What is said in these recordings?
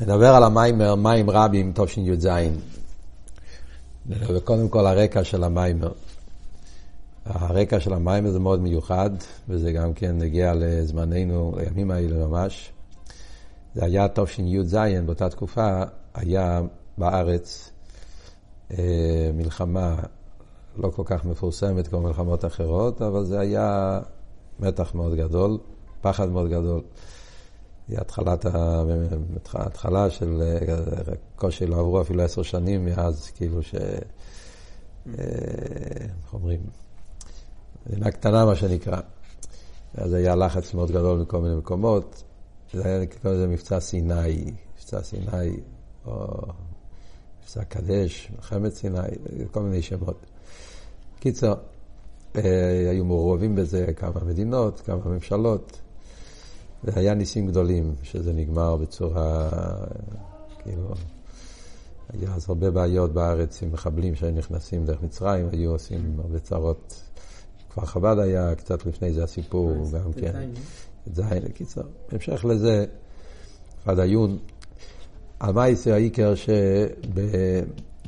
נדבר על המיימר, מים רבים, תשי"ז. וקודם כל הרקע של המיימר. הרקע של המיימר זה מאוד מיוחד, וזה גם כן נגיע לזמננו, לימים האלה ממש. זה היה תשי"ז, באותה תקופה היה בארץ אה, מלחמה לא כל כך מפורסמת כמו מלחמות אחרות, אבל זה היה מתח מאוד גדול, פחד מאוד גדול. היא התחלת, התחלה של קושי, לא עברו אפילו עשר שנים מאז, כאילו ש... אה, איך אומרים? מדינה קטנה, מה שנקרא. אז היה לחץ מאוד גדול מכל מיני מקומות. זה היה נקרא לזה מבצע סיני, מבצע סיני, או מבצע קדש, מלחמת סיני, כל מיני שמות. קיצר, אה, היו מעורבים בזה כמה מדינות, כמה ממשלות. והיה ניסים גדולים, שזה נגמר בצורה, כאילו, היה אז הרבה בעיות בארץ עם מחבלים שהיו נכנסים דרך מצרים, היו עושים הרבה צרות. כפר חב"ד היה קצת לפני זה הסיפור, גם כן. זין, לקיצר. בהמשך לזה, אחד עיון, המייסר העיקר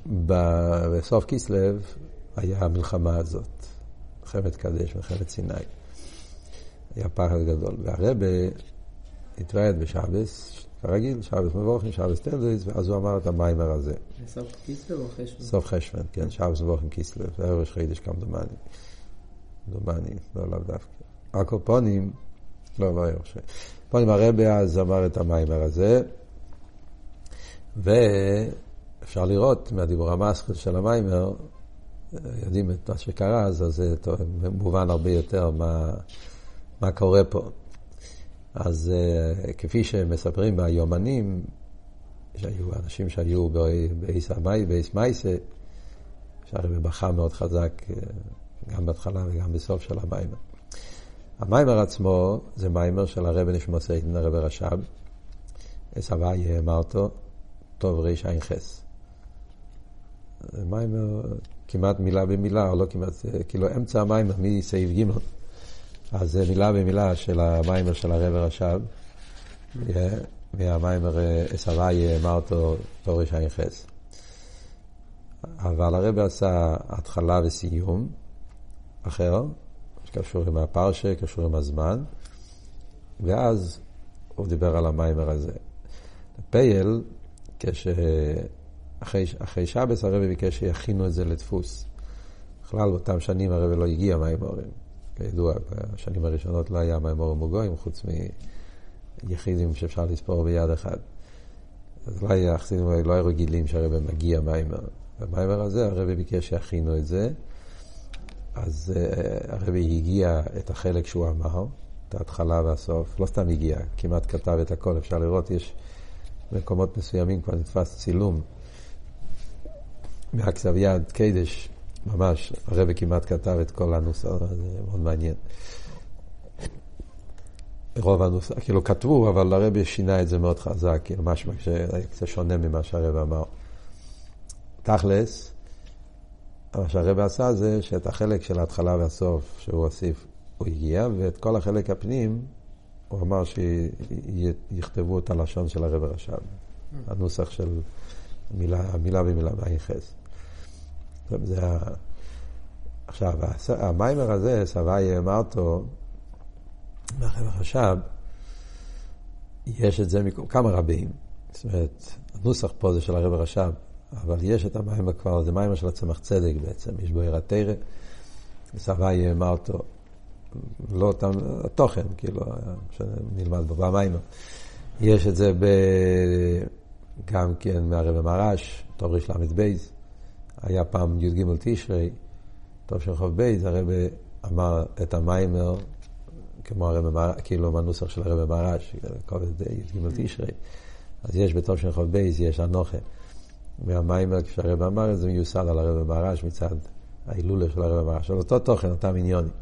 שבסוף כיסלב היה המלחמה הזאת, מלחמת קדש, מלחמת סיני. היה פחד גדול. והרבה התוועד בשבס, כרגיל, שבס מבורכים, שבס טנדריס, ואז הוא אמר את המיימר הזה. סוף כיסלב או חשבון? סוף חשבון, כן, שבס מבורכים כיסלב, זה ראש חידש כמדומני. דומני, לא לאו דווקא. הקופונים, לא, לא ראש פונים הרבה אז אמר את המיימר הזה, ואפשר לראות מהדיבור המסחל של המיימר, יודעים את מה שקרה, אז זה מובן הרבה יותר מה... מה קורה פה. אז uh, כפי שמספרים ביומנים, שהיו אנשים שהיו באיס מייסה, שהרבא בכה מאוד חזק, אה, גם בהתחלה וגם בסוף של המיימר. המיימר עצמו זה מיימר של הרבא נשמע סיידן, הרבא רש"ב, אסבי אמרתו, טוב רע"ח. זה מיימר כמעט מילה במילה, או לא כמעט, כאילו אמצע המיימר מסעיף ג'. אז זה מילה במילה של המיימר של הרב רש"ב, מהמיימר אסבי מרתו תורש היחס. אבל הרב עשה התחלה וסיום אחר, שקשור עם הפרשה, קשור עם הזמן, ואז הוא דיבר על המיימר הזה. פייל, אחרי, אחרי שבס הרב ביקש שיכינו את זה לדפוס. בכלל באותם שנים הרב לא הגיע מיימורים. כידוע, בשנים הראשונות לא היה מימור מוגויים, חוץ מיחידים שאפשר לספור ביד אחת. אז לא היה, החסידים לא היו רגילים שהרבא מגיע מיימר. במיימר הזה הרבא ביקש שיכינו את זה, אז uh, הרבא הגיע את החלק שהוא אמר, את ההתחלה והסוף, לא סתם הגיע, כמעט כתב את הכל, אפשר לראות, יש מקומות מסוימים כבר נתפס צילום מהכתב יד, קדש, ממש, הרבי כמעט כתב את כל הנוסח, זה מאוד מעניין. רוב הנוסח, כאילו כתבו, אבל הרבי שינה את זה מאוד חזק, כאילו שהיה קצת שונה ממה שהרבי אמר. תכלס, מה שהרבי עשה זה שאת החלק של ההתחלה והסוף שהוא הוסיף, הוא הגיע, ואת כל החלק הפנים, הוא אמר שיכתבו את הלשון של הרבי רש"ב. הנוסח של מילה, מילה במילה מהיחס. זה ה... עכשיו, המיימר הזה, סבי אמרתו, מהחבר חשב, יש את זה מכמה רבים. זאת אומרת, הנוסח פה זה של הרב רש"ב, אבל יש את המיימר כבר, זה מיימר של הצמח צדק בעצם, יש בו עירת תרא, סבי אמרתו, לא אותם, התוכן, כאילו, שנלמד בו, במיימר. יש את זה ב... גם כן מהרב מרש, טוב ר"ל היה פעם י"ג תשרי, טוב של חוב בייז, הרב אמר את המיימר, כמו הרב, כאילו בנוסח של הרב מרש, כובד י"ג תשרי. אז יש בטוב של חוב בייז, יש אנוכה. והמיימר, כשהרב אמר את זה, מיוסד על הרב מרש מצד ההילולה של הרב מרש, על אותו תוכן, אותם עניונים.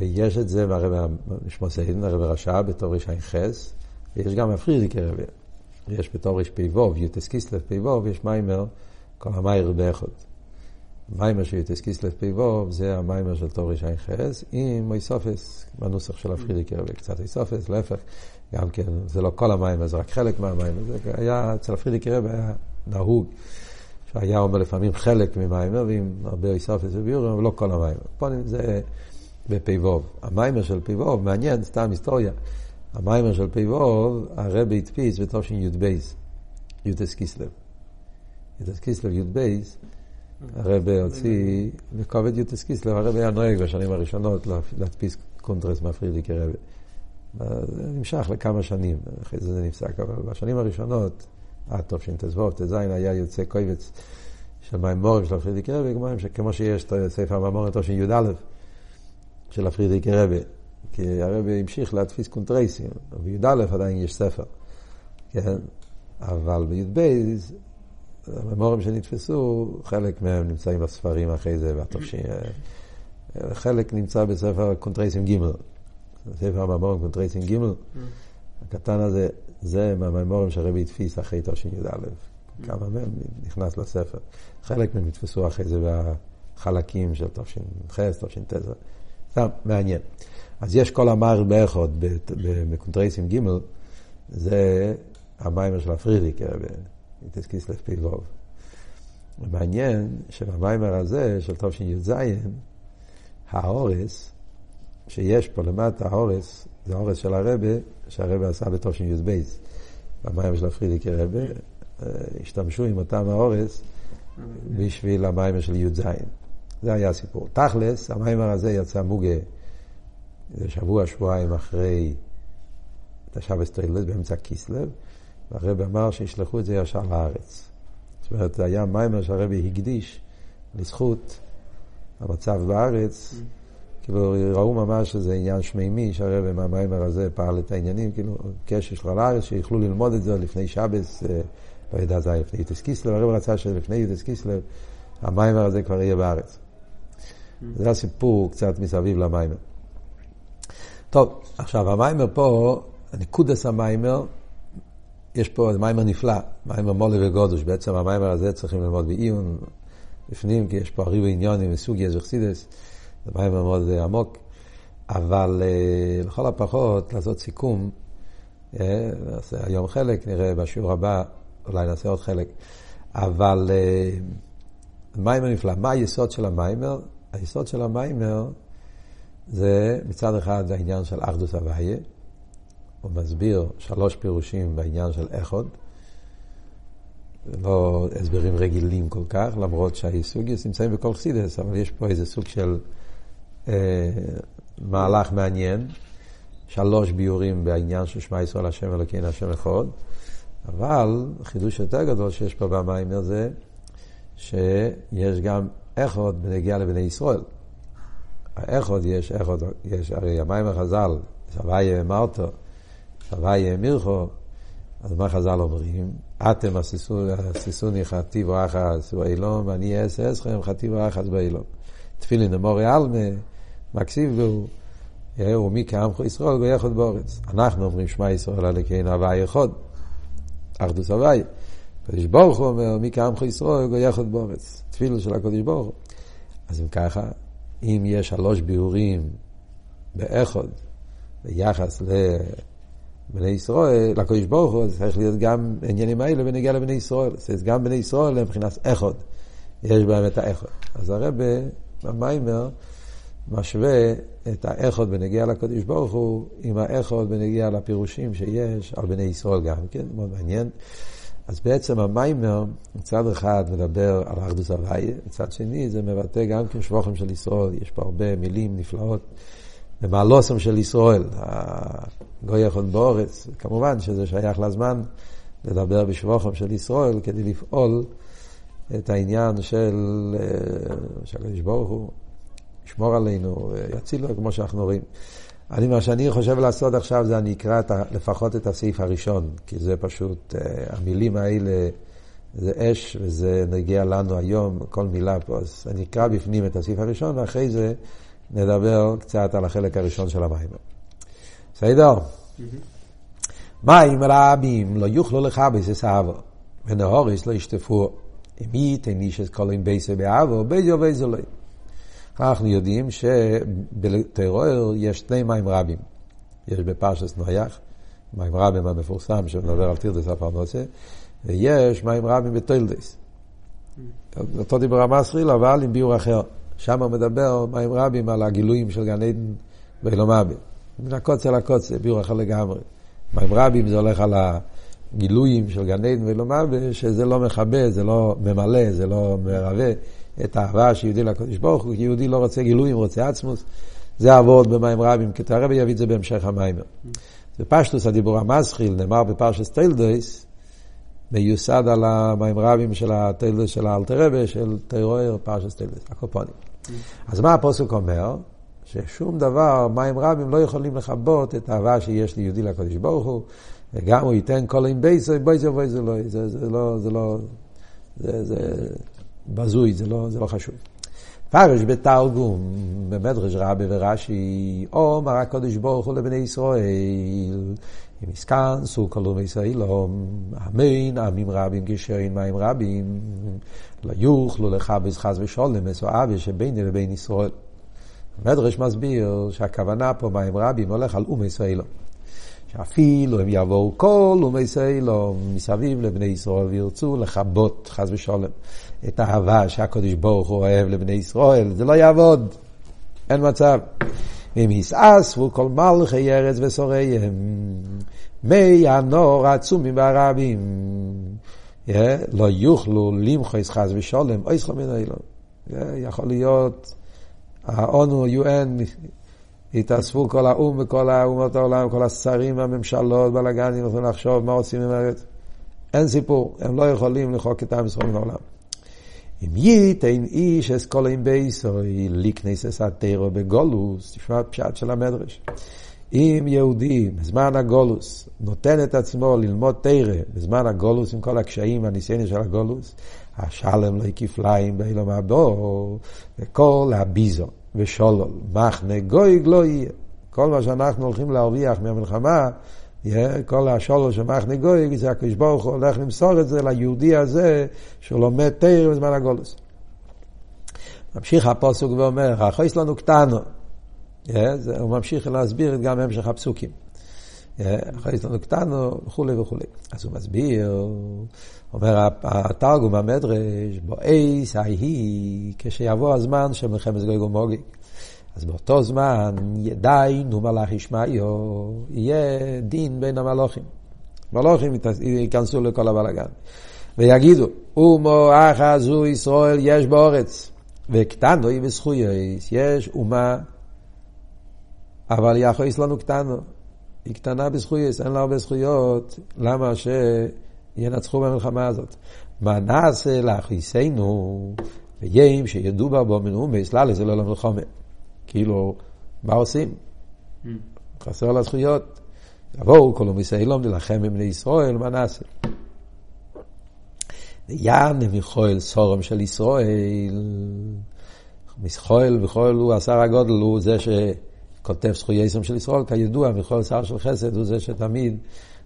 יש את זה מהרב נשמע סיידן, הרב רשע, בתור ר"ח, ויש גם הפרידיק הרב. יש בתור ר"פ"ו, יוטס קיסלב פ"ו, יש מיימר, כל המייר באחד. המאמר של י"ט כסלו פ"ו זה המאמר של תרנ"ח עם הוספות בנוסח של הפרידיקער וקצת איסופס, להפך, גם כן, זה לא כל המאמר, זה רק חלק מהמאמר, זה היה אצל הפרידיקער היה נהוג. שהיה אומר לפעמים חלק ממאמר, ועם הרבה איסופס וביורים, אבל לא כל המאמר. פה זה בפ"ו. המאמר של פ"ו, מעניין, סתם היסטוריה. המאמר של פ"ו, הרבי הדפיס בתש"י י"ט כסלו. י"ט כסלו י"ב, הרבי הוציא, לכבוד י"ט כסלו, הרבי היה נוהג בשנים הראשונות להדפיס קונטרס מהפרידיקער רבי. זה נמשך לכמה שנים, אחרי זה זה נפסק, אבל בשנים הראשונות, עד תשט"ו, ט"ז, היה יוצא קובץ של מאמרים של הפרידיקער רבי, כמו שיש ספר המאמרים תשי"א של הפרידיקער רבי. כי הרבי המשיך להדפיס קונטרסים, בי"א עדיין יש ספר, כן? אבל בי"ב, המאמרים שנדפסו, חלק מהם נמצאים בספרים אחרי זה, והתופשים, חלק נמצא בספר קונטרסים ג', ספר המאמרים קונטרסים ג', הקטן הזה, זה מהמאמרים שהרבי הדפיס אחרי תשי"א, כמה מהם נכנס לספר. חלק מהם נדפסו אחרי זה בחלקים של תש"ח, תש"ט, סתם, מעניין. אז יש כל המאריך באחד בקונטרסים ג', זה המאמר של הפרידיקער, בי"ט כסלו פ"ו. מעניין שבמאמר הזה של תשי"ז, ההערות, שיש פה למטה, ההערות, זה ההערות של הרבי, שהרבי עשה בתשי"ב. במאמר של הפרידיקער רבי, השתמשו עם אותם ההערות בשביל המיימר של י"ז. זה היה הסיפור. תכלס, המיימר הזה יצא מוגה זה שבוע, שבועיים אחרי תש"ב באמצע כיסלב, והרבי אמר שישלחו את זה ישר לארץ. זאת אומרת, היה מיימר שהרבי הקדיש לזכות המצב בארץ, כאילו ראו ממש שזה עניין שמימי, שהרבי מהמיימר הזה פעל את העניינים, כאילו קשר שלך לארץ, שיוכלו ללמוד את זה לפני שבס, לא יודע, זה היה לפני י"ט כסלו, הרבי רצה שלפני י"ט כסלו, המאמר הזה כבר יהיה בארץ. זה הסיפור קצת מסביב למאמר. טוב, עכשיו המאמר פה, נקודת המאמר, יש פה מאמר נפלא, מאמר מלא וגדוש, בעצם המאמר הזה צריכים ללמוד בעיון בפנים, כי יש פה הרבה עניינים וסוגיות חסידות, זה מאמר מאוד עמוק, אבל uh, לכל הפחות לעשות סיכום, uh, נעשה היום חלק, נראה בשיעור הבא, אולי נעשה עוד חלק, אבל uh, מיימר נפלא, מה היסוד של המיימר? היסוד של המיימר זה מצד אחד העניין של אחדוס הוויה, הוא מסביר שלוש פירושים בעניין של אחד, לא הסברים רגילים כל כך, למרות שהאיסוגיוס נמצאים בכל חסידס, אבל יש פה איזה סוג של אה, מהלך מעניין, שלוש ביורים בעניין של שמע ישראל השם אלוקינו השם אחד, אבל חידוש יותר גדול שיש פה במיימר זה שיש גם אחד בנגיעה לבני ישראל. האחד יש, אחד יש, הרי המים החז"ל, סבייה מרתו, סבייה מירכו, אז מה חז"ל אומרים? אתם הסיסוני חטיבו אחס באילום, ואני אעשה אסכם חטיבו אחס באילום. תפילין אמורי עלמה, מקסיב בו, יאו מי כעמכו ישראל ויחוד באורץ. אנחנו אומרים שמע ישראל אלוקינו הוואי אחד, אחדוס הוואי. הקדוש ברוך הוא אומר, מי כעמכו ישראל ויחוד באורץ. תפילו של הקדוש ברוך הוא. אז אם ככה, אם יש שלוש ביאורים באחד ביחס לבני ישראל, לקדוש ברוך הוא, צריך להיות גם עניינים האלה בנגיע לבני ישראל. אז גם בני ישראל הם מבחינת אחד. יש בהם את האחד. אז הרב במיימר משווה את האחד בנגיע לקדוש ברוך הוא עם האחד בנגיע לפירושים שיש על בני ישראל גם כן, מאוד מעניין. אז בעצם המיימר מצד אחד מדבר על אחדוס הוויה, מצד שני זה מבטא גם כן שבוחים של ישראל, יש פה הרבה מילים נפלאות במעלוסם של ישראל, הגוי יכול באורץ, כמובן שזה שייך לזמן לדבר בשבוחם של ישראל כדי לפעול את העניין של שהקדוש ברוך הוא ישמור עלינו, יציל לו כמו שאנחנו רואים. אני, מה שאני חושב לעשות עכשיו זה אני אקרא את ה, לפחות את הסעיף הראשון, כי זה פשוט, uh, המילים האלה זה אש וזה נגיע לנו היום, כל מילה פה, אז אני אקרא בפנים את הסעיף הראשון ואחרי זה נדבר קצת על החלק הראשון של המים. בסדר? מים רבים לא יוכלו לך בססאבו, ונהוריס לא ישטפו. אם ייתן איש את כל עם בייסו באבו, בייזו ובייזו לא. אנחנו יודעים שבטרור יש שני מים רבים. יש בפרשס נויח, מים רבים המפורסם שמדבר על תירדס הפרנוסה, ויש מים רבים בתוילדס. אותו דיבר המסריל, אבל עם ביור אחר. שם הוא מדבר מים רבים על הגילויים של גן עדן ואילומאבי. מן הקוצה לקוצה, ביור אחר לגמרי. מים רבים זה הולך על הגילויים של גן עדן ואילומאבי, שזה לא מכבה, זה לא ממלא, זה לא מרווה את האהבה שיהודי לקודש ברוך הוא, כי יהודי לא רוצה גילויים, רוצה עצמוס. זה עבוד במים רבים, כי הרבי יביא את זה בהמשך המים. בפשטוס הדיבור המסחיל נאמר בפרשס טיילדויס, מיוסד על המים רבים של הטיילדויס של האלתרבה, של טרור פרשס טיילדויס, הקופונים. אז מה הפוסק אומר? ששום דבר, מים רבים לא יכולים לכבות את האהבה שיש ליהודי לקודש ברוך הוא, וגם הוא ייתן כל עם בייסו, בייסו ובייסו לא, זה, זה לא, זה לא, זה, בזוי, לא, זה לא חשוב. פרש בתרגום, במדרש רבי ורש"י, אומר הקודש ברוך הוא לבני ישראל, אם יסכנסו כל אומי ישראלום, אמן, עמים רבים כשרים מים רבים, לא יוכלו לכבס חס ושולם, מסואבי שביני לבין ישראל. המדרש מסביר שהכוונה פה מים רבים הולך על אומי ישראלום. שאפילו הם יבואו כל אומי ישראלום מסביב לבני ישראל וירצו לכבות חס ושולם. את האהבה שהקדוש ברוך הוא אוהב לבני ישראל, זה לא יעבוד, אין מצב. אם יסעסו כל מלכי ארץ וסוריהם, מי הנור העצומים והרבים, לא יוכלו למחוס חס ושולם, אוי סכום מן האילון. יכול להיות, האונו, UN, התאספו כל האו"ם וכל האומות העולם, כל השרים, הממשלות, בלאגנים, יכולים לחשוב מה עושים עם הארץ. אין סיפור, הם לא יכולים לחוק את עם ישראל מן העולם. אם ייתן איש אסכולים בייסוי ליקנס התירו בגולוס, תשמע פשט של המדרש. אם יהודי בזמן הגולוס נותן את עצמו ללמוד תירה בזמן הגולוס עם כל הקשיים והניסיון של הגולוס, השלם לא כפליים באילום הבו, וכל הביזו ושולול, מחנה גוי לא יהיה. כל מה שאנחנו הולכים להרוויח מהמלחמה, כל השולו של מחנה גוי, זה הקדוש ברוך הוא הולך למסור את זה ליהודי הזה שהוא לומד תיר בזמן הגולוס. ממשיך הפוסק ואומר, אחויס לנו קטנו. הוא ממשיך להסביר גם המשך הפסוקים. אחויס לנו קטנו וכולי וכולי. אז הוא מסביר, אומר התרגום המדרש, בואי היא כשיבוא הזמן של מלחמת גוי ומוגי. אז באותו זמן ידיינו מלאך ישמעיו, יהיה דין בין המלוכים. מלוכים ייכנסו לכל הבלאגן. ויגידו, אומו אחזו ישראל יש באורץ, היא בזכויוס, יש אומה, אבל יכויס לנו קטנו. היא קטנה בזכויוס, אין לה הרבה זכויות, למה שינצחו במלחמה הזאת? מה נעשה לאחיסנו, ויים שידעו בה בו מנאומס, ללה זה לא למלחמה. כאילו, מה עושים? Mm. חסר לה זכויות. יבואו כל המסיילום להילחם עם בני ישראל, מה נעשה? ויען מיכואל סורם של ישראל. מיכואל, מיכואל הוא השר הגודל, הוא זה שכותב זכויי יסום של ישראל, כידוע, מיכואל שר של חסד הוא זה שתמיד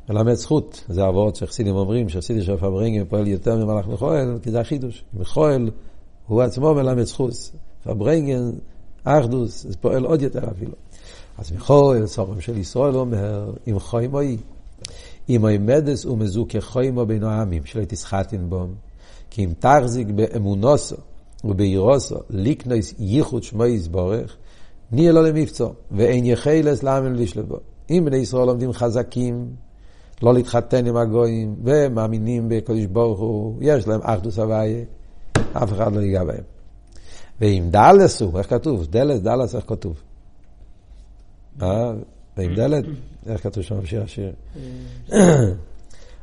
מלמד זכות. זה עבוד שחסידים אומרים, שחסידי של פברינגן פועל יותר ממלאך מיכואל, כי זה החידוש. מיכואל הוא עצמו מלמד זכות. פברינגן אחדוס, זה פועל עוד יותר אפילו. אז מכל סורם של ישראל אומר, אם חוימוי, אם עמדס ומזוכה חוימו בין העמים, שלא תסחטין בו, כי אם תחזיק באמונוסו ובעירוסו, ליקנוס ייחוד שמו יסבורך, נהיה לו למבצו, ואין יחלס לאמן לשלבו. אם בני ישראל עומדים חזקים, לא להתחתן עם הגויים, ומאמינים בקדוש ברוך הוא, יש להם אחדוס הוויה, אף אחד לא ייגע בהם. ואם דלס הוא, איך כתוב? דלס, דלס, איך כתוב? אה? ואם דלת, איך כתוב שם בשיר השיר?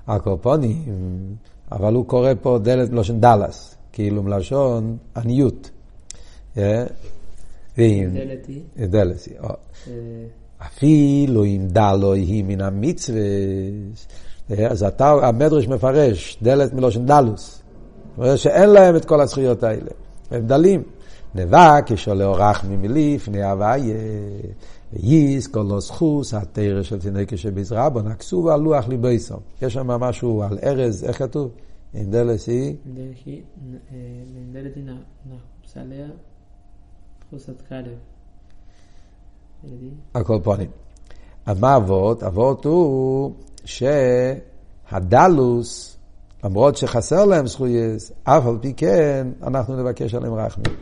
הקורפונים, אבל הוא קורא פה דלת מלושן דלס, כאילו מלשון עניות. אה? היא? היא. אה. אפילו אם דלו היא מן המצווה, אז אתה, המדרש מפרש, דלת מלושן דלוס. זאת אומרת שאין להם את כל הזכויות האלה, הם דלים. נבע כשעולה רחמי מלפני הוויה, וייס כל לא סחוס, התרא של תינוקה שבזרבון, הכסוב על לוח ליבייסום. יש שם משהו על ארז, איך כתוב? Indele sí. Indele die Salea, חוסת קלב. על כל פנים. אז מה אבות? אבות הוא שהדלוס, למרות שחסר להם זכויס, אף על פי כן, אנחנו נבקש עליהם רחמים.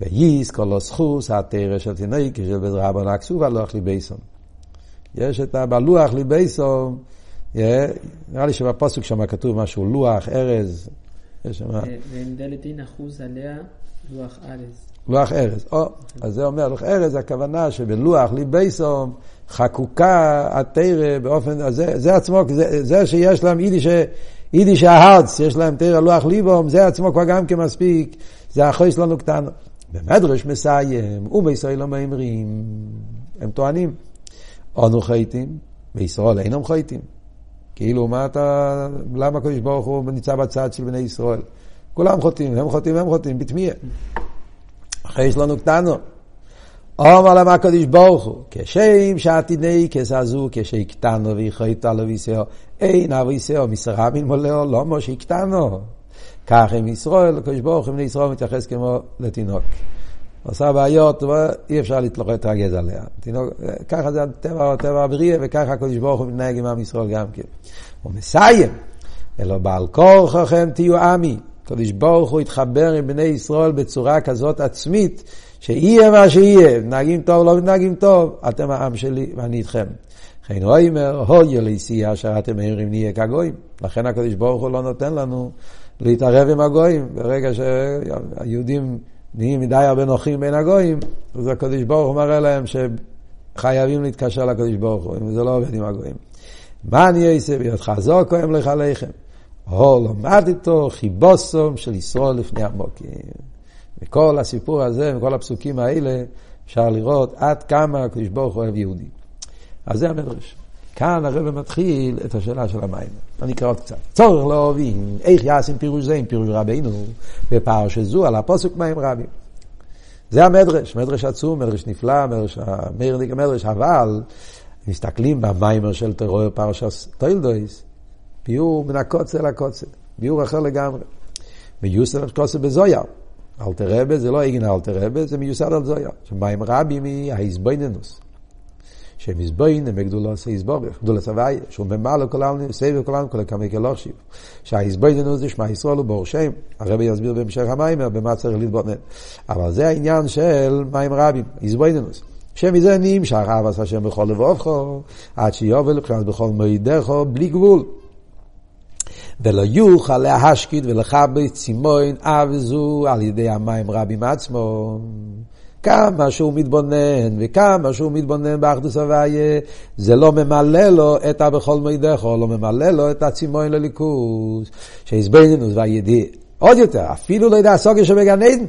וייס כל הסחוס, התרא של תינוק, של בית רבן הכסוב, הלוח ליבייסון. יש את בלוח ליבייסון, נראה לי שבפוסק שם כתוב משהו, לוח, ארז. יש שם... ואין דלתין אחוז עליה לוח ארז. לוח ארז. או, אז זה אומר, לוח ארז, הכוונה שבלוח ליבייסום חקוקה התרא באופן, זה, זה עצמו, זה, זה שיש להם יידיש, יידיש ההרץ, יש להם תרא לוח ליבום, זה עצמו כבר גם כמספיק, זה החויס לנו קטן. במדרש מסיים, ובישראל לא מאמרים, הם טוענים, אנו חייטים, בישראל אינם חייטים. כאילו, מה אתה, למה הקדוש ברוך הוא נמצא בצד של בני ישראל? כולם חוטאים, הם חוטאים, הם חוטאים, בתמייה. אחרי יש לנו קטנו. אומר למה הקדוש ברוך הוא, כשם שעתידי כסזו, כשהקטנו ויחייתו לו ויסאו, אין אביסאו מסרבין מולאו, לא משה הקטנו. כך עם ישראל, הקדוש ברוך הוא, בני ישראל מתייחס כמו לתינוק. עושה בעיות, אי אפשר להתרגז עליה. תינוק, ככה זה הטבע, הטבע הבריאה, וככה הקדוש ברוך הוא מתנהג עם עם ישראל גם כן. הוא מסיים, אלא בעל כורחכם תהיו עמי. הקדוש ברוך הוא התחבר עם בני ישראל בצורה כזאת עצמית, שיהיה מה שיהיה, מתנהגים טוב, לא מתנהגים טוב, אתם העם שלי ואני איתכם. לכן הוא אומר, הוי אליסי אשר אתם אומרים נהיה כגויים. לכן הקדוש ברוך הוא לא נותן לנו להתערב עם הגויים. ברגע שהיהודים נהיים מדי הרבה נוחים בין הגויים, אז הקדוש ברוך הוא מראה להם שחייבים להתקשר לקדוש ברוך הוא, אם זה לא עובד עם הגויים. מה אני אעשה בהיותך זו כהן לך עליכם? הו למד איתו חיבוסום של ישראל לפני המוקים. וכל הסיפור הזה, וכל הפסוקים האלה, אפשר לראות עד כמה הקדוש ברוך הוא אוהב יהודי. אז זה המדרש. כאן הרב מתחיל את השאלה של המים. אני אקרא עוד קצת. צורך להבין איך יעשים פירוש זה עם פירוש רבינו בפרש זו על הפוסק מים רבים. זה המדרש, מדרש עצום, מדרש נפלא, מדרש, מדרש אבל מסתכלים במיימר של טרור פרשס טוילדויס, ביור מן הקוצה אל הקוצה, ביור אחר לגמרי. מיוסד על קוצה בזויר. אלתר רבה זה לא אגן אלתר רבה, זה מיוסד על זויר. שמים רבים היא ההזבויננוס. שמזבוין הם בגדולוס היסבורך, גדולוס הוואי, שהוא ממלא כל העלמין, סבב כל העלמין, כל הקמי כלושיב. שההסבויננוס זה שמע ישראל הוא בור שם, הרבי יסביר בהמשך המיימר, במה צריך להתבונן. אבל זה העניין של מים רבים, הסבויננוס. שמזה נמשך אהבת השם בכל לבובכו, עד שיובל לבחינת בכל מועדךו, בלי גבול. ולא יוכל להשקיד ולכבד צימוין אבזו על ידי המים רבים עצמו. כמה שהוא מתבונן וכמה שהוא מתבונן באחדוס הוויה, זה לא ממלא לו את הבכל מידך, או לא ממלא לו את הצימוין לליכוז, שהסבנינוס והידיע. עוד יותר, אפילו לא יודע הסוגיה שבגן עדן.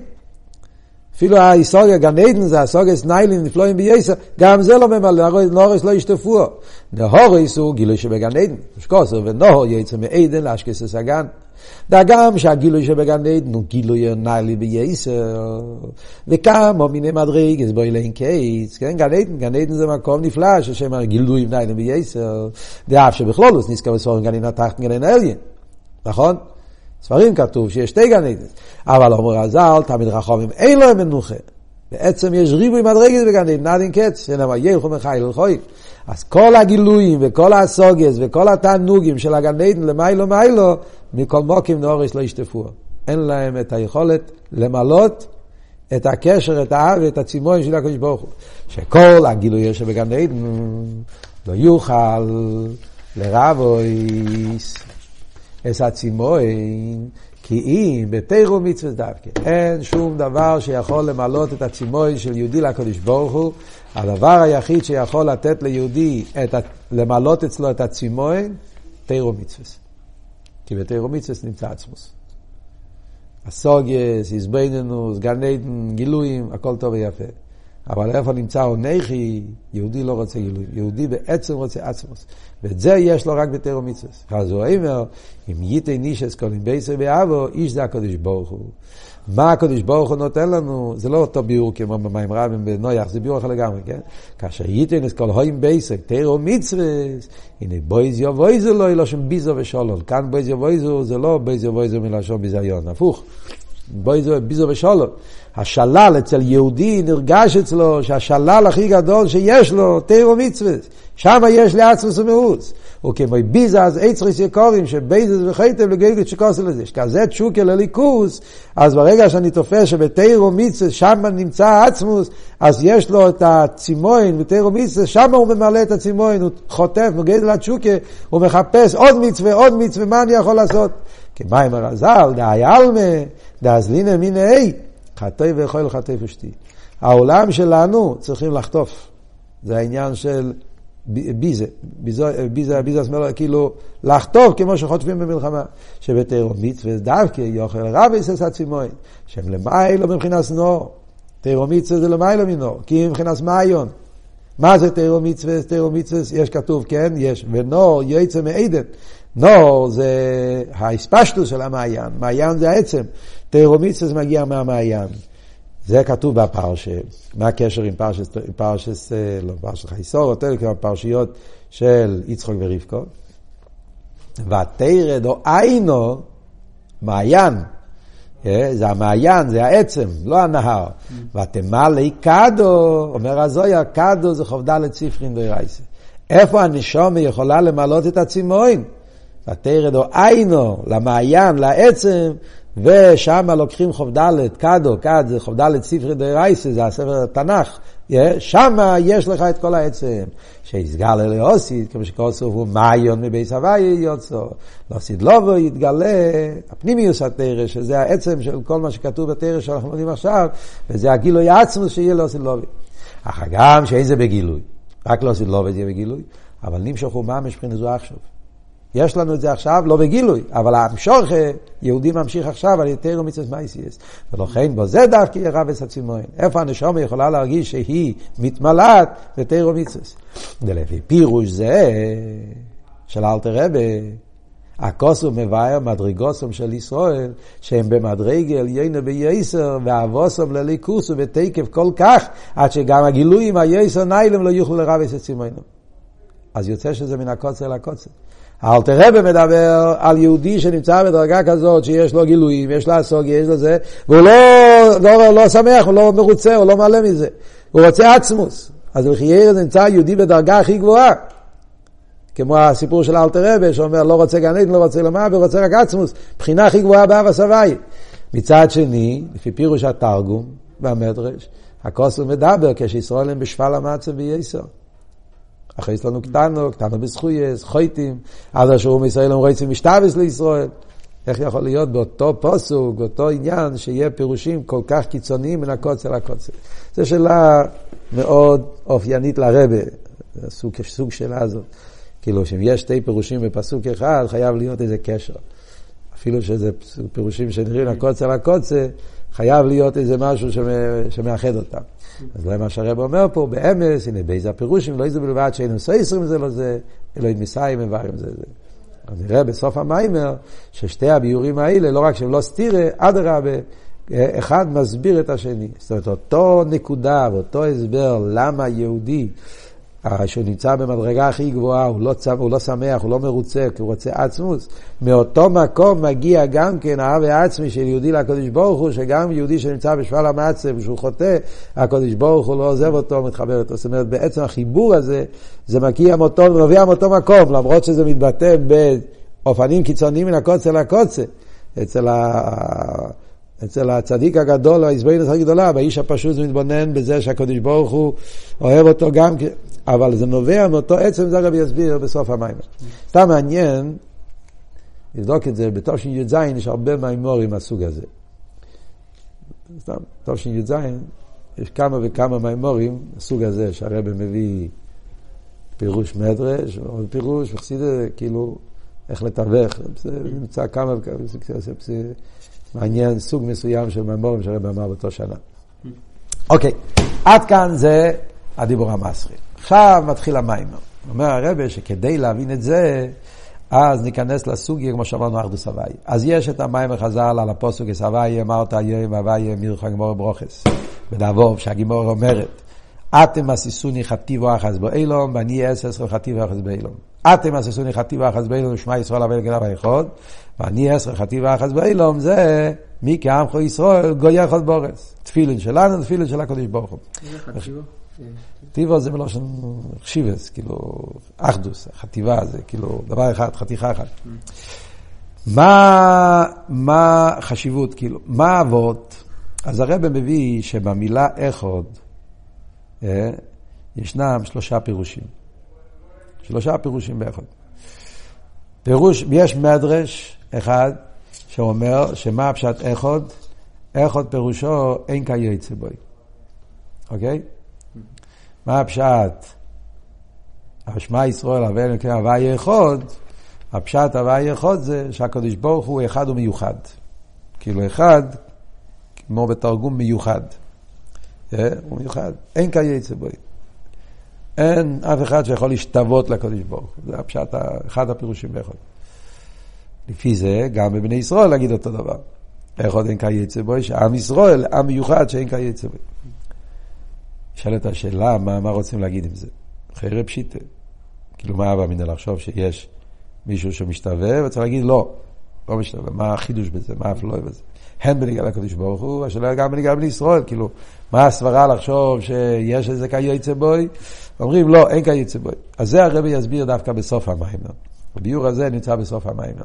אפילו ההיסטוריה, גן עדן זה הסוגיה סניילין נפלואים בייסר, גם זה לא ממלא, נורס לא ישטפוה. נהורס הוא גילוי שבגן עדן, שקוסר ונוהור יצא מעדן לאשקסס הגן. דגם שהגילוי שבגן עדן הוא גילוי ניילי בייסר, וכמה מיני מדרגס בו אילן קייץ, כן, גן עדן, גן עדן זה מקום נפלא ששם גילוי ניילי בייסר, דאף שבכלולוס נזכר בספורם גן עדן התחתן גן עדן אליין, נכון? ספרים כתוב שיש שתי גן עדן, אבל אומר הזל, תמיד רחומים אין להם מנוחה. בעצם יש ריבוי מדרגת בגן עדן, נדין קץ, שנאמר ילכו מחיל אלכוי. אז כל הגילויים וכל הסוגס וכל התענוגים של הגן עדן למיילו מיילו, מכל מוקים נורס לא ישטפו. אין להם את היכולת למלות את הקשר, את האב ואת הצימון של הקדוש ברוך הוא. שכל הגילוי שבגן עדן לא יוכל לרבויס. אס הצימוין, כי אם בתירו מצווה דווקא, אין שום דבר שיכול למלות את הצימוין של יהודי לקדוש ברוך הוא. הדבר היחיד שיכול לתת ליהודי, את, למלות אצלו את הצימוין, תירו מצווה. כי בתירו מצווה נמצא עצמוס. הסוגס, איזבנינוס, גן עדן, גילויים, הכל טוב ויפה. אבל איפה נמצא עונכי, יהודי לא רוצה גילוי. יהודי בעצם רוצה עצמוס. ואת זה יש לו רק בתירו מצווה. אז הוא אומר, אם ייתי נישס אם בייסר באבו, איש זה הקדוש ברוך הוא. מה הקדוש ברוך הוא נותן לנו, זה לא אותו ביור כמו במים רבים בנויח, זה ביור אחר לגמרי, כן? כאשר ייתן את כל הוים בייסק, תירו מצווה, הנה בויז יבויזו לא ילושם ביזו ושולול. כאן בויז יבויזו זה לא בויז יבויזו מלשון ביזיון, הפוך. בויזו ביזו ושולול. השלל אצל יהודי נרגש אצלו שהשלל הכי גדול שיש לו, תירו מצווה. שם יש לעצמוס ומרוץ. וכמו ביזה אז עצריס יקורים שבייזס וחייתם לגגת שקוסל לזה. שכזה תשוקה לליכוס, אז ברגע שאני תופס שבתירו מצווה שם נמצא עצמוס, אז יש לו את הצימוין בתירו מצווה, שם הוא ממלא את הצימוין, הוא חוטף, מגדל התשוקה, הוא מחפש עוד מצווה, עוד מצווה, מה אני יכול לעשות? כמים הרז"ל, דאי עלמה, דאזלינא מיניה, חטא ואכול חטא ושתי. העולם שלנו צריכים לחטוף. זה העניין של ביזה, ביזה, ביזה, ביזה שמאלה, כאילו לחטוף כמו שחוטפים במלחמה. שבתירו מצווה דווקא יוכל רבי סס הצימוין, שהם למיילו מבחינת נור. תירו מצווה זה למיילו מנור, כי מבחינת מעיון. מה זה תירו מצווה? תירו מצווה, יש כתוב, כן, יש, ונור יצא מעדן. נור זה האספשטוס של המעיין, מעיין זה העצם. זה מגיע מהמעיין. זה כתוב בפרשה. מה הקשר עם פרשת, עם פרשת לא פרשת חייסור, יותר כמו פרשיות של יצחוק ורבקו? ותרד או עינו, מעיין, אה, זה המעיין, זה העצם, לא הנהר. ותמלא קדו, אומר הזויה, קדו זה חובדלת ספרין דרייסה. איפה הנשומה יכולה למלות את הצימוין? ותרד או עינו, למעיין, לעצם, ושם לוקחים חוב ד', קדו, קד זה חוב ד' ספרי דה רייסה, זה הספר התנ"ך, שם יש לך את כל העצם. שיסגל אלי אוסית, כמו שכוסוף הוא מעיון מבייס הוואי יוצא, לא סידלובו יתגלה, הפנימיוס התרא, שזה העצם של כל מה שכתוב בתרא שאנחנו לומדים עכשיו, וזה הגילוי עצמוס שיהיה לא סידלובי. אך גם שאין זה בגילוי, רק לא סידלובי יהיה בגילוי, אבל נמשוך הוא ממש מבחינת זו עכשיו. יש לנו את זה עכשיו, לא בגילוי, אבל המשוך, יהודי ממשיך עכשיו על יותר ומצוות מייסיאס. ולכן בזה דווקא יהיה רב הצימוין. איפה הנשומה יכולה להרגיש שהיא מתמלאת יותר ומצוות. ולפי פירוש זה של אלתר רבה, הכוס הוא מבאר מדרגוסם של ישראל, שהם במדרגל יינו בייסר, ואבוסם לליכוס ובתקף כל כך, עד שגם הגילויים הייסר ניילם לא יוכלו לרב הצימוין. אז יוצא שזה מן הקוצר לקוצר. אלתר רבי מדבר על יהודי שנמצא בדרגה כזאת שיש לו גילויים, יש לו הסוג, יש לו זה, והוא לא, לא, לא שמח, הוא לא מרוצה, הוא לא מלא מזה. הוא רוצה עצמוס. אז לחייר נמצא יהודי בדרגה הכי גבוהה. כמו הסיפור של אלתר רבי שאומר לא רוצה גן עדן, לא רוצה למה, ורוצה רק עצמוס. בחינה הכי גבוהה באב הסבי. מצד שני, לפי פירוש התרגום והמדרש, הכוסל מדבר כשישראל הם בשפל המצב וייסר. אחרי לנו קטנו, קטנו בזכויס, חויטים, עד אשר הוא מישראל הם רוצים משתבס לישראל. איך יכול להיות באותו פוסוק, באותו עניין, שיהיה פירושים כל כך קיצוניים מן הקוצר לקוצר? זו שאלה מאוד אופיינית לרבה, סוג, סוג שאלה הזאת. כאילו, שאם יש שתי פירושים בפסוק אחד, חייב להיות איזה קשר. אפילו שזה פירושים שנראים לקוצר לקוצר, חייב להיות איזה משהו שמאחד אותם. אז זה מה שהרב אומר פה, באמס, הנה באיזה הפירושים, לא איזה בלבד שאין סויסרים זה לא זה, אלוהים מסיים איברים זה זה. אז נראה בסוף המיימר, ששתי הביורים האלה, לא רק שהם לא סתירה, אדרבה, אחד מסביר את השני. זאת אומרת, אותו נקודה ואותו הסבר למה יהודי שהוא נמצא במדרגה הכי גבוהה, הוא לא, צמ, הוא לא שמח, הוא לא מרוצה, כי הוא רוצה עצמוס. מאותו מקום מגיע גם כן האב העצמי של יהודי לקדוש ברוך הוא, שגם יהודי שנמצא בשפל המצב, שהוא חוטא, הקדוש ברוך הוא לא עוזב אותו, מתחבר אותו. זאת אומרת, בעצם החיבור הזה, זה מגיע מאותו, מביא מאותו מקום, למרות שזה מתבטא באופנים קיצוניים מן הקוצר לקוצר. אצל ה... אצל הצדיק הגדול, ההזבנות הגדולה, והאיש הפשוט מתבונן בזה שהקדוש ברוך הוא אוהב אותו גם כן. אבל זה נובע מאותו עצם, זה הרב יסביר בסוף המים. סתם מעניין, לבדוק את זה, בתשי"ז יש הרבה מימורים מהסוג הזה. סתם, תשי"ז יש כמה וכמה מימורים מהסוג הזה, שהרבא מביא פירוש מדרש, עוד פירוש, וחסידה, כאילו, איך לתווך, זה נמצא כמה וכמה, זה מעניין סוג מסוים של מימורים שהרבא אמר באותו שנה. אוקיי, עד כאן זה הדיבור המסחי. עכשיו מתחיל המיימר. אומר הרבה שכדי להבין את זה, אז ניכנס לסוגיה, כמו שאמרנו, אחדוס הוואי. אז יש את המים חז"ל על הפוסק הוואי, אמרת היום הוואי מירך הגמור ברוכס. בדבוב, שהגימור אומרת, אתם אסיסוני חטיבו אחז באילום, ואני אסס חטיבו אחז באילום. אתם אסיסוני חטיבו אחז באילום, ושמע ישראל אבי לגנב היחוד, ואני אסר חטיבו אחז באילום, זה מי כעמכו ישראל גוי יכול בורס. תפילין שלנו, תפילין של הקדוש ברוך הוא. טיבו זה מלושן חשיבס, כאילו, אחדוס, חטיבה זה כאילו דבר אחד, חתיכה אחת. מה, מה חשיבות, כאילו, מה אבות? אז הרב מביא שבמילה אחד אה, ישנם שלושה פירושים. שלושה פירושים באחד. פירוש, יש מדרש אחד שאומר שמה הפשט אחד? אחד פירושו אין כיוצא בוי. אוקיי? מה הפשט? השמע ישראל הווה אלוקים הווה אחד, הפשט הווה אחד זה שהקדוש ברוך הוא אחד ומיוחד. כאילו אחד, כמו בתרגום מיוחד. אה? הוא מיוחד. אין כייצא בוי. אין אף אחד שיכול להשתוות לקדוש ברוך הוא. זה הפשט, אחד הפירושים באחד. לפי זה, גם בבני ישראל להגיד אותו דבר. אחד אין כייצא בוי, שעם ישראל, עם מיוחד שאין כייצא בוי. נשאלת השאלה, מה, מה רוצים להגיד עם זה? חרב פשיטה. כאילו, מה אבא מינא לחשוב שיש מישהו שמשתווה, וצריך להגיד לא, לא משתווה. מה החידוש בזה? מה האפלוי בזה? הן בניגע לקדוש ברוך הוא, השאלה גם בניגע בני ישראל, כאילו, מה הסברה לחשוב שיש איזה כיוצא בוי? אומרים לא, אין כיוצא בוי. אז זה הרבי יסביר דווקא בסוף המים. הביור הזה נמצא בסוף המים.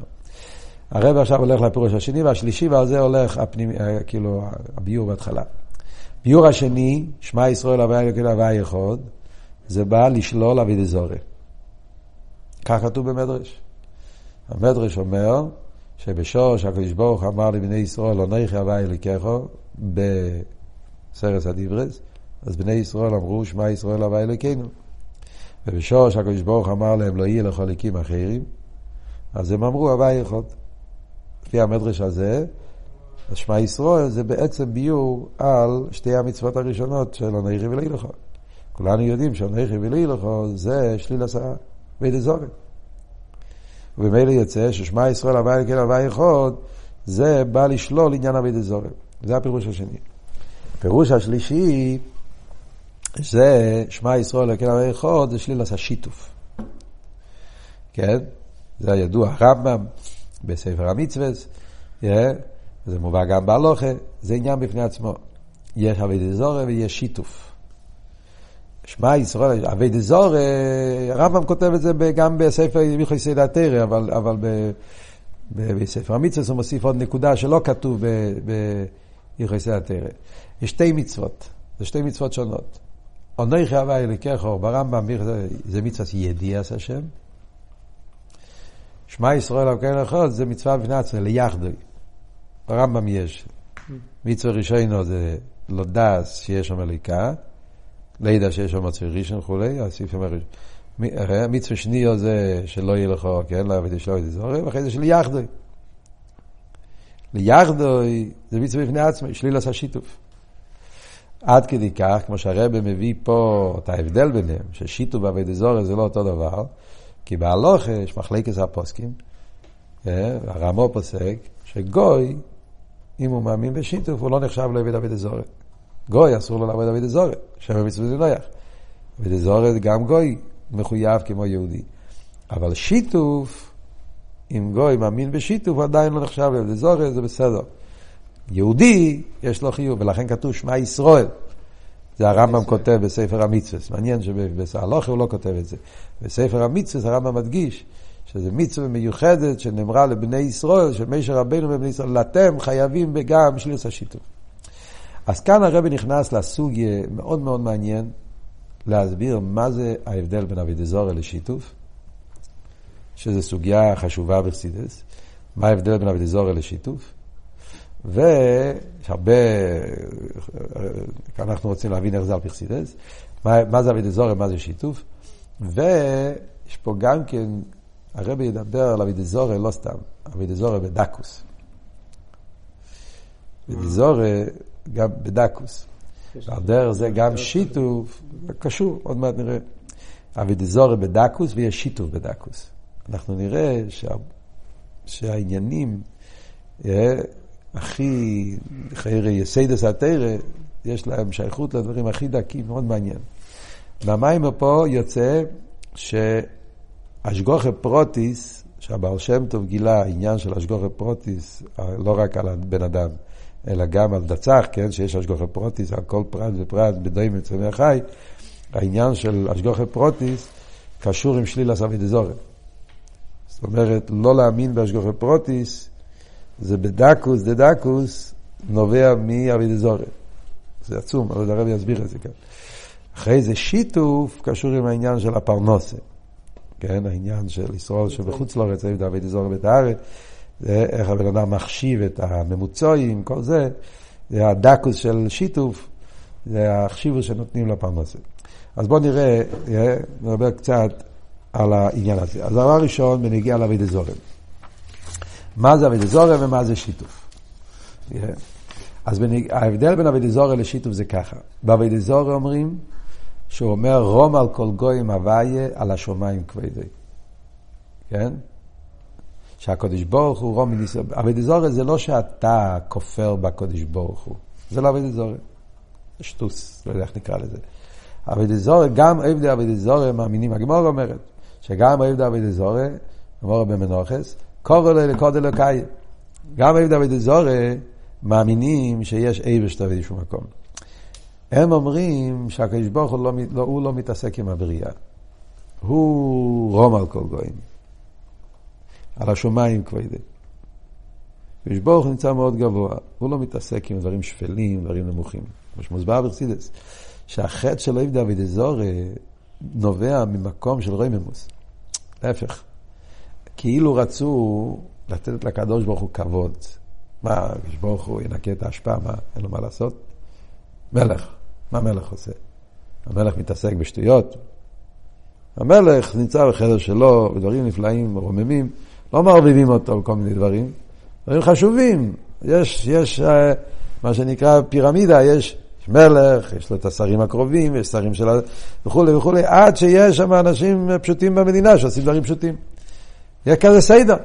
הרבי עכשיו הולך לפירוש השני והשלישי, ועל זה הולך הפנימי, כאילו, הביור בהתחלה. ביור השני, שמע ישראל הוויה אלוקים הוויה אחד, זה בא לשלול אבי דזורי. כך כתוב במדרש. המדרש אומר שבשור שהקדוש ברוך אמר לבני ישראל, לא נכי הוויה אלוקיכו, בסרס הדיברס, אז בני ישראל אמרו, שמע ישראל הוויה אלוקינו. ובשור שהקדוש ברוך אמר להם, לא יהיה לכל לקים אחרים, אז הם אמרו הוויה אחד. לפי המדרש הזה, אז שמע ישראל זה בעצם ביור על שתי המצוות הראשונות של הנכי ולילכו. כולנו יודעים שהנכי ולילכו זה שליל עשרה, ואיזה זורם. ובמילא יוצא ששמע ישראל הווה אלוקים הווה אחד, זה בא לשלול עניין אבי זורם. זה הפירוש השני. הפירוש השלישי, זה שמע ישראל אלוקים הווה אחד, זה שליל עשה שיתוף. כן? זה הידוע הרמב"ם בספר המצווה. זה מובא גם בהלוכה, זה עניין בפני עצמו. יש אבי דזורי ויש שיתוף. שמע ישראל, אבי דזורי, הרמב"ם כותב את זה גם בספר מיכוי סיידא תרא, אבל, אבל ב, ב, בספר המצווה הוא מוסיף עוד נקודה שלא כתוב במיכוי סיידא תרא. יש שתי מצוות, זה שתי מצוות שונות. אונכי הווי אלוקיכו, ברמב"ם זה מצוות ידיעס השם. שמע ישראל אלוקיכו זה מצווה בפני עצמו, ליחדוי. ברמב"ם יש. מצווה ראשינו זה לא דס שיש שם אליקה, לידע שיש שם מצווה ראשון וכולי, הסעיף אומר, מצווה שניו זה שלא יהיה לך, כן, לא עבד שלא יהיה זורם, ואחרי זה של יחדוי. ליחדוי זה מצווה בפני עצמו, שליל עשה שיתוף. עד כדי כך, כמו שהרבא מביא פה את ההבדל ביניהם, ששיתוף ועבד זורם זה לא אותו דבר, כי בהלוכה יש מחלקת הפוסקים, הרמו פוסק, שגוי אם הוא מאמין בשיתוף, הוא לא נחשב לעבד אבי דזורת. גוי, אסור לו לעבוד אבי דזורת, שם המצווה זה נויח. אבי דזורת גם גוי מחויב כמו יהודי. אבל שיתוף, אם גוי מאמין בשיתוף, הוא עדיין לא נחשב לעבד דזורת, זה בסדר. יהודי, יש לו חיוב, ולכן כתוב שמע ישראל. זה הרמב"ם כותב בספר המצווה. מעניין שבסהלוכה הוא לא כותב את זה. בספר המצווה הרמב"ם מדגיש שזה מצווה מיוחדת שנאמרה לבני ישראל, של מישר רבנו ובני ישראל, אתם חייבים בגם שליס השיתוף. אז כאן הרבי נכנס לסוגיה מאוד מאוד מעניין להסביר מה זה ההבדל בין אבי דזורי לשיתוף, שזו סוגיה חשובה בחסידס, מה ההבדל בין אבי דזורי לשיתוף, ויש הרבה, אנחנו רוצים להבין איך זה על פרסידס, מה, מה זה אבי דזורי, מה זה שיתוף, ויש פה גם כן הרבי ידבר על אבידזורי לא סתם, אבידזורי בדקוס. אבידזורי גם בדקוס. ועל דרך זה גם שיתוף, קשור, עוד מעט נראה. אבידזורי בדקוס ויש שיתוף בדקוס. אנחנו נראה שה, שהעניינים אה, הכי, חיי יסיידס התרא, יש להם שייכות לדברים הכי דקים, מאוד מעניין. מהמים פה יוצא שאשגוכי פרוטיס, שהבעל שם טוב גילה עניין של אשגוכי פרוטיס, לא רק על הבן אדם, אלא גם על דצח, כן, שיש אשגוכי פרוטיס על כל פרט ופרט בדוים מצומי החי, העניין של אשגוכי פרוטיס קשור עם שליל אבידזורי. זאת אומרת, לא להאמין באשגוכי פרוטיס, זה בדקוס, דדקוס, נובע מאבידזורי. זה עצום, אבל הרב יסביר את זה כאן. אחרי זה שיתוף קשור עם העניין של הפרנוסה. כן, העניין של ישראל שבחוץ לארץ, דוד אזור בית הארץ, איך הבן אדם מחשיב את הממוצעים, כל זה, זה הדקוס של שיתוף, זה החשיבות שנותנים לפרנסה. אז בואו נראה, נדבר קצת על העניין הזה. אז הדבר הראשון, בנגיע לאבידי זורם. מה זה אבידי זורם ומה זה שיתוף? אז בנג... ההבדל בין אבידי זורם לשיתוף זה ככה. באבידי זורם אומרים שהוא אומר רום על כל גויים הוויה על השמיים כבדי. כן? שהקודש ברוך הוא רום מניסו. אבידי זורם זה לא שאתה כופר בקודש ברוך הוא. זה לא אבידי זורם. שטוס, לא יודע איך נקרא לזה. אבידי זורם, גם עבדי אבידי זורם מאמינים. הגמור אומרת שגם עבדי אבידי זורם, אמרו במנוחס, קורא לו לקוד אלוקאי. גם עבדי אבידי זורם מאמינים שיש עבר שאתה באיזשהו מקום. הם אומרים שהקדוש ברוך הוא לא, לא, הוא לא מתעסק עם הבריאה. הוא רום על כל גויים. על השמיים כבדי. הקדוש ברוך הוא נמצא מאוד גבוה. הוא לא מתעסק עם דברים שפלים, דברים נמוכים. כמו שמוסבר ברסידס, שהחטא של אוהב דוד אזור נובע ממקום של רויממוס. להפך. כאילו רצו לתת לקדוש ברוך הוא כבוד. מה, הקדוש ברוך הוא ינקה את ההשפעה, מה, אין לו מה לעשות? מלך. מה המלך עושה? המלך מתעסק בשטויות. המלך נמצא בחדר שלו, בדברים נפלאים, רוממים, לא מערבבים אותו על כל מיני דברים, דברים חשובים. יש, יש אה, מה שנקרא פירמידה, יש מלך, יש לו את השרים הקרובים, יש שרים של... וכולי וכולי, עד שיש שם אנשים פשוטים במדינה שעושים דברים פשוטים. יש כזה סדר.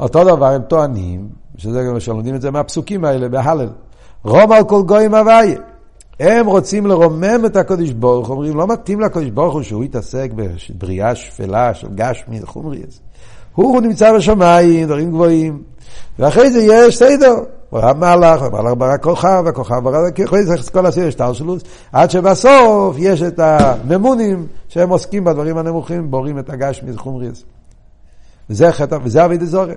אותו דבר הם טוענים, שזה גם שלומדים את זה מהפסוקים האלה בהלל. רום על כל גויים הוויה. הם רוצים לרומם את הקודש ברוך, אומרים, לא מתאים לקודש ברוך הוא שהוא יתעסק בבריאה שפלה של גשמי, חומרי. הוא נמצא בשמיים, דברים גבוהים, ואחרי זה יש סדר. המלאך, המלאך ברא כוכב, הכוכב ברא כוכב, צריך כל הסדר שטלשלוס, עד שבסוף יש את הממונים שהם עוסקים בדברים הנמוכים, בורים את הגשמי, חומרי. וזה חטא, וזה אבי דזורי.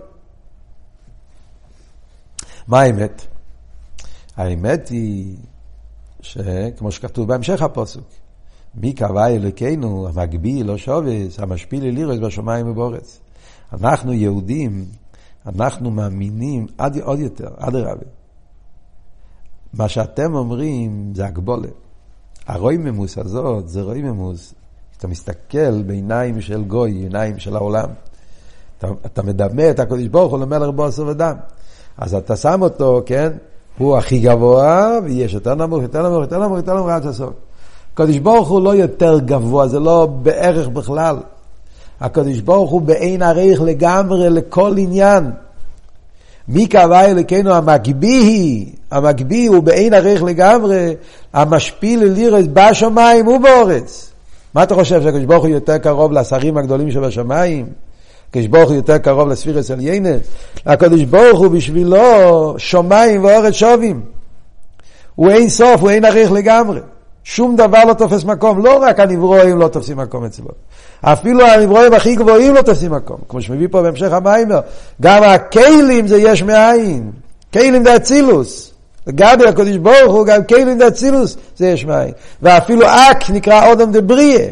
מה האמת? האמת היא שכמו שכתוב בהמשך הפוסק, מי קבע אלוקינו, המגביל, לא שובס, המשפיל אלירוס בשמיים ובאורץ. אנחנו יהודים, אנחנו מאמינים עד, עוד יותר, עד הרבה. מה שאתם אומרים זה הגבולה. הרויממוס הזאת זה רויממוס. אתה מסתכל בעיניים של גוי, עיניים של העולם. אתה, אתה מדמה את הקדוש ברוך הוא למלך בוסר ודם. אז אתה שם אותו, כן? הוא הכי גבוה, ויש יותר נמוך, יותר נמוך, יותר נמוך, יותר נמוך עד הסוף. הקדוש ברוך הוא לא יותר גבוה, זה לא בערך בכלל. הקדוש ברוך הוא באין ערך לגמרי לכל עניין. מי קבע אלוקינו המגביא, המגביא הוא באין ערך לגמרי, המשפיל לירס בשמיים ובאורץ. מה אתה חושב, שהקדוש ברוך הוא יותר קרוב לשרים הגדולים שבשמיים? הקדוש ברוך הוא יותר קרוב לספירס עליינס. הקדוש ברוך הוא בשבילו שמיים ואורץ שווים. הוא אין סוף, הוא אין עריך לגמרי. שום דבר לא תופס מקום, לא רק הנברואים לא תופסים מקום אצלו. אפילו הנברואים הכי גבוהים לא תופסים מקום, כמו שמביא פה בהמשך המיימר. גם הכלים זה יש מאין. כלים זה אצילוס. לגבי הקדוש ברוך הוא, גם כלים זה אצילוס זה יש מאין. ואפילו אק נקרא אודם דבריה.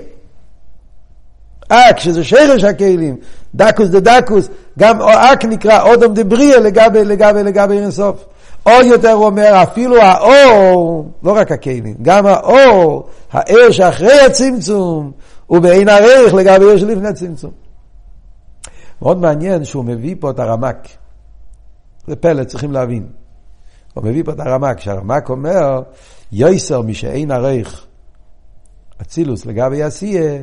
אק, שזה שרש הכלים, דקוס דה דקוס, גם אק נקרא אודם דבריה לגבי, לגבי, לגבי אינסוף. עוד יותר הוא אומר, אפילו האור, לא רק הכלים, גם האור, האר שאחרי הצמצום, הוא בעין ערך לגבי אר שלפני הצמצום. מאוד מעניין שהוא מביא פה את הרמק. זה פלא, צריכים להבין. הוא מביא פה את הרמק, שהרמק אומר יויסר משאין עריך אצילוס לגבי עשייה,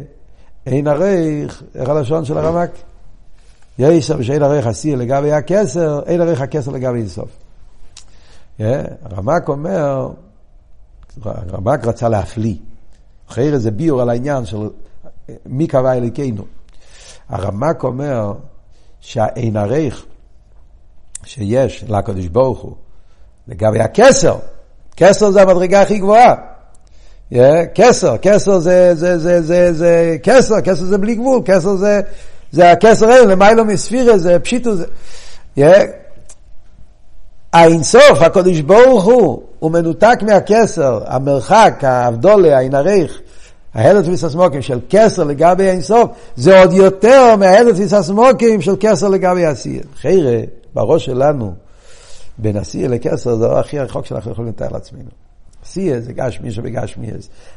אין עריך, איך הלשון של הרמק? יויסר משאין עריך עשייה לגבי הכסר, אין עריך הכסר לגבי אינסוף. הרמק אומר, הרמק רצה להפליא. אחרי זה ביור על העניין של מי קבע אלוקינו. הרמק אומר שהאין עריך שיש לקדוש ברוך הוא לגבי הכסר, כסר זה המדרגה הכי גבוהה. כסר, כסר זה, זה, זה, זה, זה, כסר, כסר זה בלי גבול, כסר זה, זה הכסר אין, למיילו מספירה, זה פשיטו, זה... האינסוף, הקדוש ברוך הוא, הוא מנותק מהכסר, המרחק, האבדולה, האינריך, ההלת ויססמוקים של כסר לגבי האינסוף, זה עוד יותר מההלת ויססמוקים של כסר לגבי עשייה. חיירה, בראש שלנו, בין עשייה לכסר זה הדבר הכי רחוק שאנחנו יכולים לתאר לעצמנו. עשייה זה גשמי שבגשמי,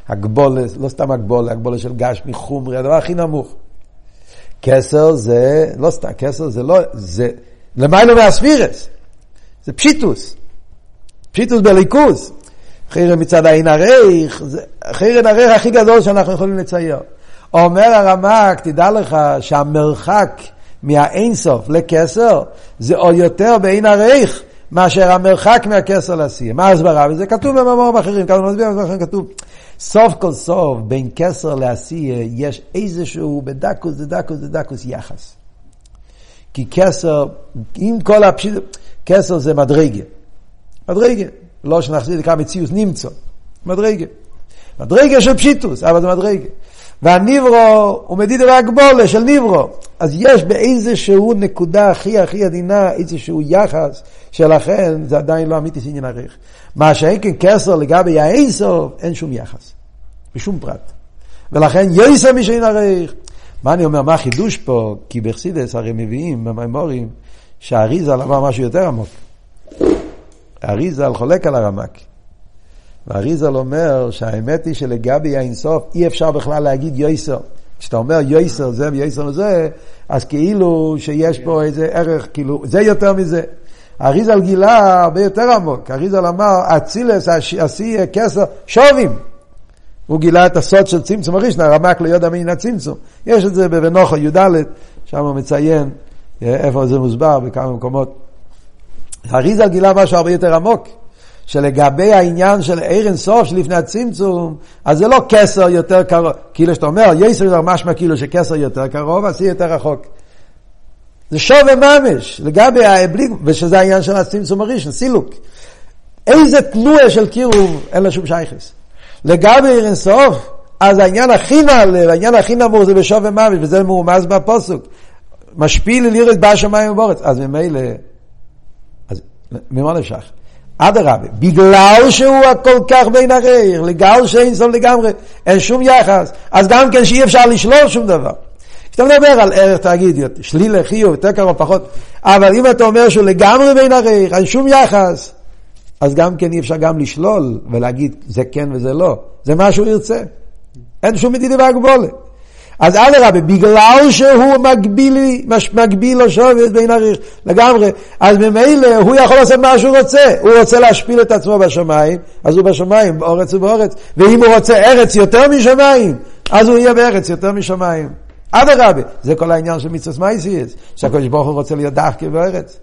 הגבולה, לא סתם הגבולה, הגבולה של גשמי חומרי, הדבר הכי נמוך. כסר זה, לא סתם, כסר זה לא, זה למיילו מהספירס, זה פשיטוס, פשיטוס בליכוז. חרם מצד העין הרייך, חרם הרייך הכי גדול שאנחנו יכולים לצייר. אומר הרמק, תדע לך שהמרחק מהאינסוף לכסר זה עוד יותר בעין הרייך מאשר המרחק מהכסר לעשייה. מה ההסברה? וזה כתוב במאמרים אחרים, כמה מסביר במאמרים כתוב. סוף כל סוף בין כסר לעשייה יש איזשהו בדקוס דקוס דקוס יחס. כי כסר, עם כל הפשיט, כסר זה מדרגה. מדרגה. לא שנחזיר לקרוא מציאות נמצא. מדרגה. מדרגה של פשיטוס, אבל זה מדרגה. והניברו הוא מדידה והגבולה של ניברו. אז יש באיזשהו נקודה הכי הכי עדינה איזשהו יחס שלכן זה עדיין לא אמיתי עניין עריך. מה שאין כן כסר לגבי האינסוף, אין שום יחס. בשום פרט. ולכן יויסר משאין עריך. מה אני אומר, מה החידוש פה? כי בחסידס הרי מביאים במימורים שהאריזל אמר משהו יותר עמוק. האריזל חולק על הרמק. והאריזל אומר שהאמת היא שלגבי האינסוף אי אפשר בכלל להגיד יויסר. כשאתה אומר יויסר זה ויויסר זה, אז כאילו שיש פה איזה ערך, כאילו, זה יותר מזה. אריזל גילה הרבה יותר עמוק. אריזל אמר, אצילס, עשי כסר, שובים. הוא גילה את הסוד של צמצום הראשון, הרמק לא יודע מן הצמצום. יש את זה בבנוחו י"ד, שם הוא מציין אה, איפה זה מוסבר בכמה מקומות. אריזל גילה משהו הרבה יותר עמוק. שלגבי העניין של עיר אינסוף שלפני הצמצום, אז זה לא כסר יותר קרוב, כאילו שאתה אומר, יסר זה משמע כאילו שכסר יותר קרוב, אז יהיה יותר רחוק. זה שווה ממש, לגבי ההבלים, ושזה העניין של הצמצום הראשון, סילוק. איזה תנועה של קירוב, אין לה שום שייכס. לגבי עיר אינסוף, אז העניין הכי נעלה, העניין הכי נמוך זה בשווה ממש, וזה מרומז בפוסוק. משפיל לירס בשמיים ובורץ. אז ממילא, אז ממה נפשך? אדרבה, בגלל שהוא כל כך בין הרייך, לגל שאין סוף לגמרי, אין שום יחס, אז גם כן שאי אפשר לשלול שום דבר. כשאתה מדבר על ערך תאגידיות, שלילה, חיוב, יותר קרוב, פחות, אבל אם אתה אומר שהוא לגמרי בין הרייך, אין שום יחס, אז גם כן אי אפשר גם לשלול ולהגיד זה כן וזה לא, זה מה שהוא ירצה. אין שום מדידה והגבולת. אז אדרבה, בגלל שהוא מגביל, מגביל לו שווי בין עריך לגמרי, אז ממילא הוא יכול לעשות מה שהוא רוצה. הוא רוצה להשפיל את עצמו בשמיים, אז הוא בשמיים, באורץ ובאורץ. ואם הוא רוצה ארץ יותר משמיים, אז הוא יהיה בארץ יותר משמיים. אדרבה, זה כל העניין של מצווה מייסיס, שהקדוש ברוך הוא רוצה להיות דווקא בארץ.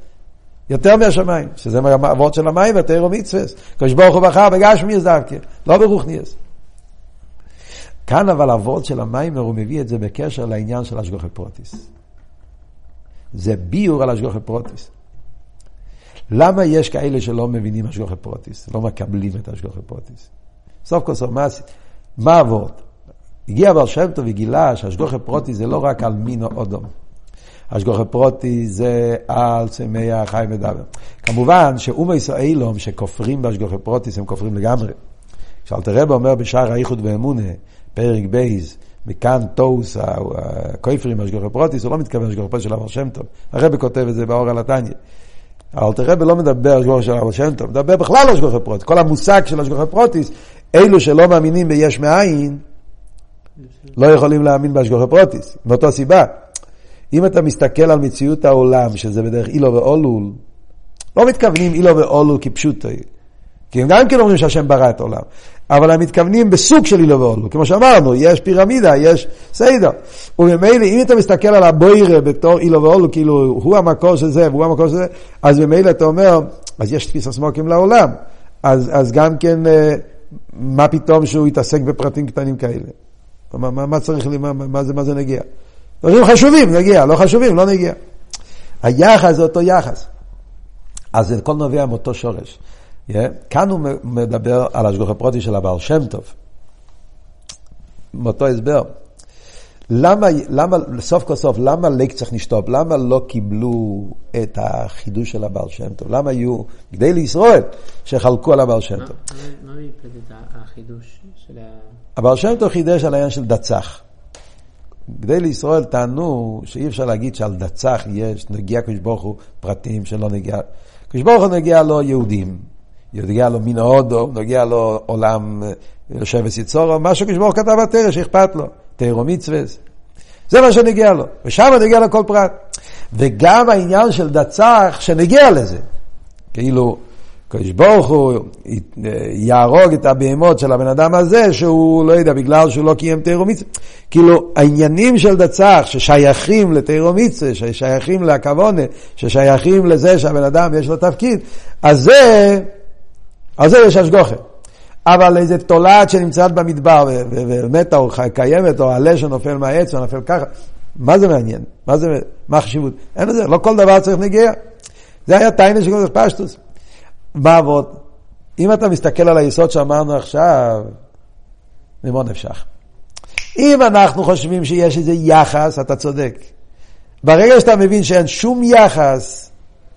יותר מהשמיים, שזה מהאבות של המים ותרא מצווה. הקדוש ברוך הוא בחר בגשמיאס דווקא, לא ברוכניאס. כאן אבל הוורד של המיימר הוא מביא את זה בקשר לעניין של השגוחי פרוטיס. זה ביור על השגוחי פרוטיס. למה יש כאלה שלא מבינים השגוחי פרוטיס, לא מקבלים את השגוחי פרוטיס? סוף כל סוף, מה, מה הוורד? הגיע בר שם טוב וגילה שהשגוחי פרוטיס זה לא רק על מין או אודום. השגוחי פרוטיס זה על צמאי החי מדבר. כמובן שאומה ישראלום שכופרים בהשגוחי פרוטיס הם כופרים לגמרי. כשאלתר רב אומר בשער האיחוד ואמונה, פרק בייז, מכאן טוס, הכויפרים, השגוחי פרוטיס, הוא לא מתכוון השגוחי פרוטיס של אבר שם טוב. הרב כותב את זה באור על התניא. אלתר רב לא מדבר השגוחי של אבר שם טוב, מדבר בכלל על השגוחי פרוטיס. כל המושג של השגוחי פרוטיס, אלו שלא מאמינים ביש מאין, לא יכולים להאמין בהשגוחי פרוטיס, מאותו סיבה. אם אתה מסתכל על מציאות העולם, שזה בדרך אילו ואולול, לא מתכוונים אילו ואולול כפשוטו. כי הם גם כן אומרים שהשם ברא את העולם. אבל הם מתכוונים בסוג של אילו ואולו. כמו שאמרנו, יש פירמידה, יש סיידו. וממילא, אם אתה מסתכל על הבוירה בתור אילו ואולו, כאילו הוא המקור של זה והוא המקור של זה, אז ממילא אתה אומר, אז יש תפיסה סמוקים לעולם. אז, אז גם כן, אה, מה פתאום שהוא יתעסק בפרטים קטנים כאלה? מה, מה, מה צריך מה, מה, זה, מה זה נגיע? דברים חשובים נגיע, לא חשובים לא נגיע. היחס זה אותו יחס. אז זה הכל נובע מאותו שורש. Yeah. כאן הוא מדבר על השגוח הפרוטי של הבעל שם טוב. מאותו הסבר. למה, למה, סוף כל סוף, למה לק צריך לשתות? למה לא קיבלו את החידוש של הבעל שם טוב? למה היו, כדי לישראל, שחלקו על הבעל שם טוב? מה מפלגת החידוש של ה... הבעל שם טוב חידש על העניין של דצח. כדי לישראל טענו שאי אפשר להגיד שעל דצח יש, נגיע קדוש ברוך הוא פרטים שלא נגיע. קדוש ברוך הוא נגיע לו יהודים, נגיע לו מן ההודו, נגיע לו עולם יושב וסיצורו, מה שקדוש ברוך הוא כתב בתרא שאכפת לו, תרא מצווה. זה מה שנגיע לו, ושם נגיע לו כל פרט. וגם העניין של דצח שנגיע לזה. כאילו, הקדוש ברוך הוא יהרוג את הבהמות של הבן אדם הזה, שהוא לא יודע, בגלל שהוא לא קיים תירו מצווה. כאילו, העניינים של דצח ששייכים לתירו מצווה, ששייכים לכוונה, ששייכים לזה שהבן אדם יש לו תפקיד, אז זה, אז זה יש השגוחה. אבל איזה תולעת שנמצאת במדבר ומתה או קיימת, או עלה שנופל מהעץ או נופל ככה, מה זה מעניין? מה זה, מה החשיבות? אין לזה, לא כל דבר צריך נגיע. זה היה טיינה של פשטוס. בעבוד. אם אתה מסתכל על היסוד שאמרנו עכשיו, ממה נפשך? אם אנחנו חושבים שיש איזה יחס, אתה צודק. ברגע שאתה מבין שאין שום יחס,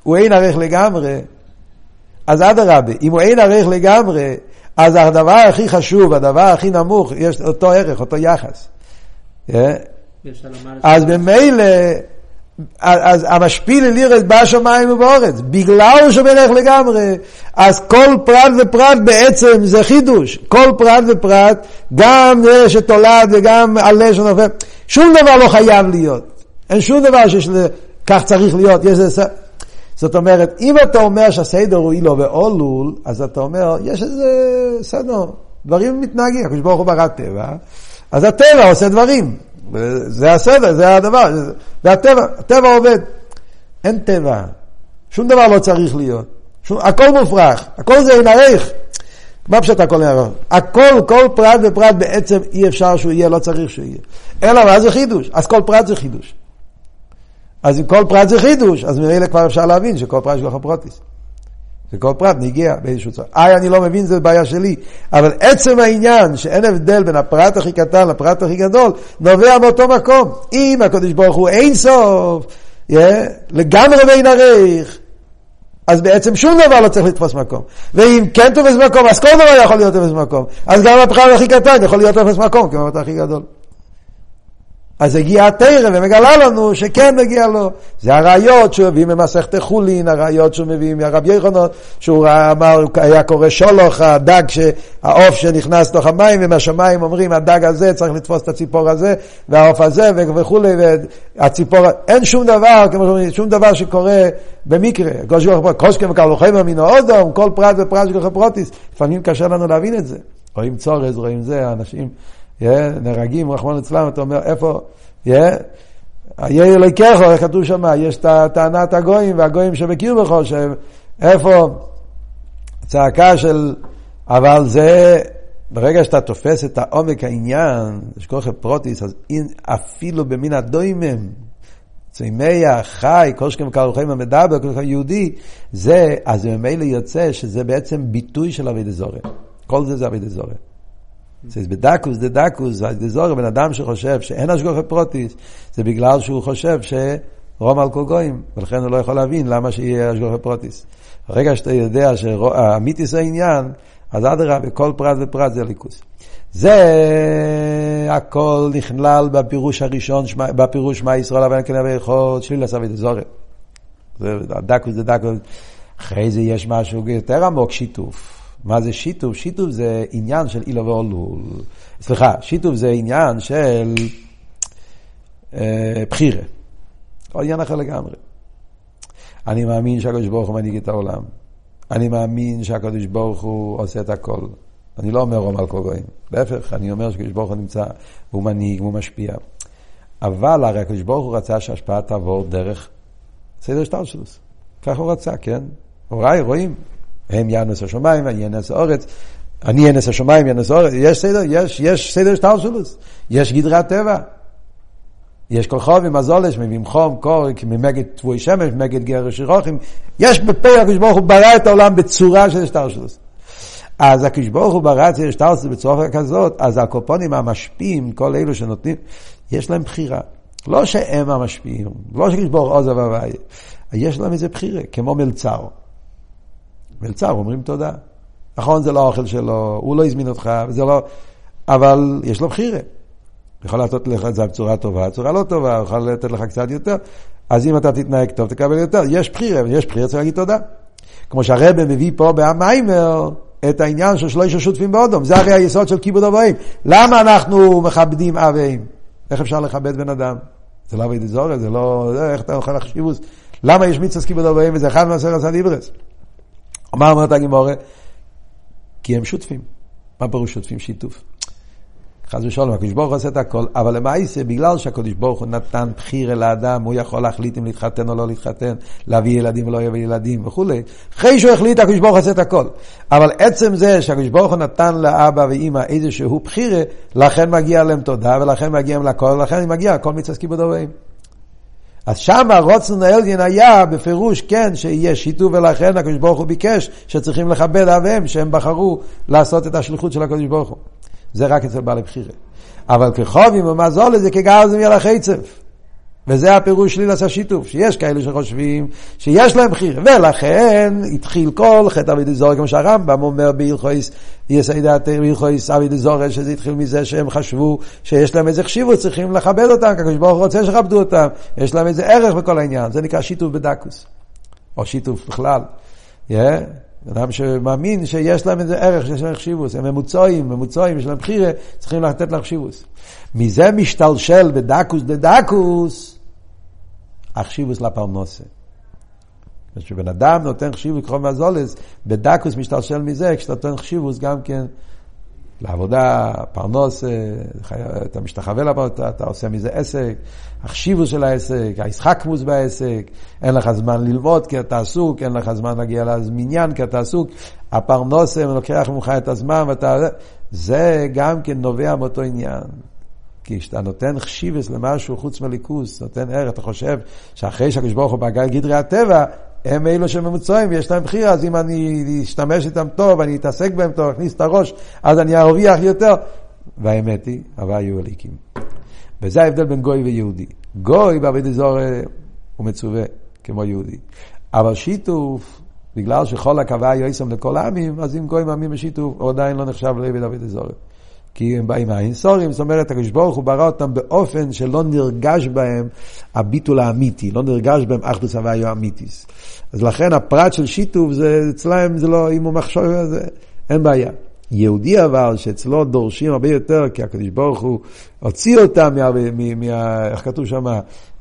הוא אין ערך לגמרי, אז אדרבה, אם הוא אין ערך לגמרי, אז הדבר הכי חשוב, הדבר הכי נמוך, יש אותו ערך, אותו יחס. אה? אז ממילא... אז המשפיל אלירס בשמיים ובאורץ, בגלל שהוא מלך לגמרי, אז כל פרט ופרט בעצם זה חידוש, כל פרט ופרט, גם נראה שתולד וגם עלה שנופל, שום דבר לא חייב להיות, אין שום דבר שיש, כך צריך להיות, יש איזה... זאת אומרת, אם אתה אומר שהסדר הוא אילו ואולול, אז אתה אומר, יש איזה סדר, דברים מתנהגים, הקדוש ברוך הוא ברא טבע, אז הטבע עושה דברים. זה הסדר, זה הדבר, זה הטבע, הטבע עובד. אין טבע, שום דבר לא צריך להיות. שום, הכל מופרך, הכל זה אין ערך. מה פשוט הכל ערך? הכל, כל פרט ופרט בעצם אי אפשר שהוא יהיה, לא צריך שהוא יהיה. אלא מה זה חידוש? אז כל פרט זה חידוש. אז אם כל פרט זה חידוש, אז ממילא כבר אפשר להבין שכל פרט יש לך פרוטיס. וכל פרט נגיע באיזשהו צורה. איי, אני לא מבין, זו בעיה שלי. אבל עצם העניין שאין הבדל בין הפרט הכי קטן לפרט הכי גדול, נובע מאותו מקום. אם הקדוש ברוך הוא אין סוף, yeah, לגמרי בין ערך, אז בעצם שום דבר לא צריך לתפוס מקום. ואם כן תופס מקום, אז כל דבר יכול להיות תופס מקום. אז גם הפרט הכי קטן יכול להיות תופס מקום, כמו הפרט הכי גדול. אז הגיע התרא ומגלה לנו שכן מגיע לו. זה הראיות שהוא הביא ממסכת חולין, הראיות שהוא מביא מהרב יחונות, שהוא אמר, היה קורא שולוך, הדג, העוף שנכנס לתוך המים, ומהשמיים אומרים, הדג הזה צריך לתפוס את הציפור הזה, והעוף הזה וכולי, והציפור, אין שום דבר, כמו שאומרים, שום דבר שקורה במקרה. קושקם וקרלוכם אמינו אודום, כל פרט ופרט של פרוטיס. לפעמים קשה לנו להבין את זה. רואים צורז, רואים זה, אנשים... נהרגים, רחמון אצלם, אתה אומר, איפה, איה אלוהיכך, איך כתוב שם, יש את טענת הגויים והגויים שמכיר בכל שם, איפה צעקה של, אבל זה, ברגע שאתה תופס את העומק העניין, יש כוח פרוטיס, אז אין, אפילו במין הדוימם, צמח, חי, כל שכם קרוחים המדבר, כל שכם יהודי, זה, אז ממילא יוצא שזה בעצם ביטוי של אבי דזורי. כל זה זה אבי דזורי. זה בדקוס, זה דקוס, זה בן אדם שחושב שאין השגוחה פרוטיס, זה בגלל שהוא חושב שרום על כל גויים, ולכן הוא לא יכול להבין למה שיהיה השגוחה פרוטיס. ברגע שאתה יודע שהאמיתיס העניין, אז אדרבה, כל פרט ופרט זה ליכוס. זה הכל נכלל בפירוש הראשון, בפירוש מה ישראל אבן כנראה ויכול, שליל עשה ודזורת. זה דקוס זה דקוס. אחרי זה יש משהו יותר עמוק, שיתוף. מה זה שיתוף? שיתוף זה עניין של אילו ואולול. סליחה, שיתוף זה עניין של אה, בחירה. או עניין אחר לגמרי. אני מאמין שהקדוש ברוך הוא מנהיג את העולם. אני מאמין שהקדוש ברוך הוא עושה את הכל. אני לא אומר רום על כל גויים, להפך, אני אומר שקדוש ברוך הוא נמצא, הוא מנהיג, הוא משפיע. אבל הרי הקדוש ברוך הוא רצה שההשפעה תעבור דרך סדר שטלשלוס. כך הוא רצה, כן? הוריי, רואים, הם ינס השמיים ואני ינס האורץ. אני ינס השמיים, ינס האורץ. יש סדר, יש, יש סדר שטלשלוס. יש גדרי הטבע. יש כל חובים, מזולש, מביאים חום, קור, ממגד תבואי שמש, ממגד גר שירוכים. יש בפה הקדוש ברוך הוא ברא את העולם בצורה של שטלשלוס. אז הקדוש ברוך הוא ברא את שטלשלוס בצורה כזאת, אז הקופונים המשפיעים, כל אלו שנותנים, יש להם בחירה. לא שהם המשפיעים, לא שקדוש ברוך הוא עוזב הוויה. יש להם איזה בחירה, כמו מלצר. מלצר אומרים תודה. נכון, זה לא האוכל שלו, הוא לא הזמין אותך, זה לא... אבל יש לו בחירה. יכול לתת לך את זה בצורה טובה, צורה לא טובה, יכול לתת לך קצת יותר. אז אם אתה תתנהג טוב, תקבל יותר. יש בחירה, יש בחירה, צריך להגיד תודה. כמו שהרבא מביא פה בהמיימר את העניין של שלושה שותפים באודום. זה הרי היסוד של כיבוד אבוהים. למה אנחנו מכבדים אב ואם? איך אפשר לכבד בן אדם? זה לא אבי דזורת, זה לא... איך אתה אוכל לחשיבוס? למה יש מצווה כיבוד אבוהים וזה אחד מעשר עשה דיברס? מה אומרת הגימורה? כי הם שותפים. מה פירוש שותפים שיתוף? חס ושלום, הקדוש ברוך הוא עושה את הכל, אבל למעשה, בגלל שהקדוש ברוך הוא נתן בחירה לאדם, הוא יכול להחליט אם להתחתן או לא להתחתן, להביא ילדים או לא להביא ילדים וכולי. אחרי שהוא החליט, הקדוש ברוך הוא עושה את הכל. אבל עצם זה שהקדוש ברוך הוא נתן לאבא ואימא איזשהו בחירה, לכן מגיע להם תודה, ולכן מגיע להם לכל, ולכן מגיע כל מצווה כיבוד. אז שם הרוצן העליין היה בפירוש כן שיהיה שיתוף ולכן הקדוש ברוך הוא ביקש שצריכים לכבד אביהם שהם בחרו לעשות את השליחות של הקדוש ברוך הוא. זה רק אצל בעלי בחירה. אבל כחובים ומזול זה כגרזם ילך עצב. וזה הפירוש שלי לעשות שיתוף, שיש כאלה שחושבים שיש להם בחירה, ולכן התחיל כל חטא אבי דזורי, כמו שהרמב"ם אומר בהלכויס, יסיידת בהלכויס אבי דזורי, שזה התחיל מזה שהם חשבו שיש להם איזה חשיבות, צריכים לכבד אותם, כי ברוך רוצה שיכבדו אותם, יש להם איזה ערך בכל העניין, זה נקרא שיתוף בדקוס, או שיתוף בכלל. Yeah. אדם שמאמין שיש להם איזה ערך, שיש להם חשיבוס, הם ממוצעים, ממוצעים, יש להם בחירה, צריכים לתת להם חשיבוס. מזה משתלשל בדקוס דדקוס, החשיבוס לפרנוסה. כשבן אדם נותן חשיבוס כחום מהזולס, בדקוס משתלשל מזה, כשאתה נותן חשיבוס גם כן לעבודה, פרנוס, אתה משתחווה לעבודה, אתה עושה מזה עסק, החשיבוס של העסק, הישחקמוס בעסק, אין לך זמן ללמוד כי אתה עסוק, אין לך זמן להגיע למניין כי אתה עסוק, הפרנוס לוקח ממך את הזמן ואתה... זה גם כן נובע מאותו עניין. כי כשאתה נותן חשיבס למשהו חוץ מליכוס, נותן ערך, אתה חושב שאחרי שהקדוש ברוך הוא בגל גדרי הטבע, הם אלו שממוצעים ויש להם בחירה, אז אם אני אשתמש איתם טוב, אני אתעסק בהם טוב, אכניס את הראש, אז אני ארוויח יותר. והאמת היא, אבל היו אליקים. וזה ההבדל בין גוי ויהודי. גוי בעבוד אזור הוא מצווה, כמו יהודי. אבל שיתוף, בגלל שכל הקווה יועסם לכל העמים, אז אם גוי מאמין בשיתוף, הוא עדיין לא נחשב לעבד עבוד אזור. כי הם באים מהאינסורים, זאת אומרת, הקדוש ברוך הוא ברא אותם באופן שלא נרגש בהם הביטול האמיתי, לא נרגש בהם אחדוס הוויו אמיתיס. אז לכן הפרט של שיתוף, זה, אצלהם זה לא, אם הוא מחשוב, זה, אין בעיה. יהודי אבל, שאצלו דורשים הרבה יותר, כי הקדוש ברוך הוא הוציא אותם, מה, מה, מה, איך כתוב שם,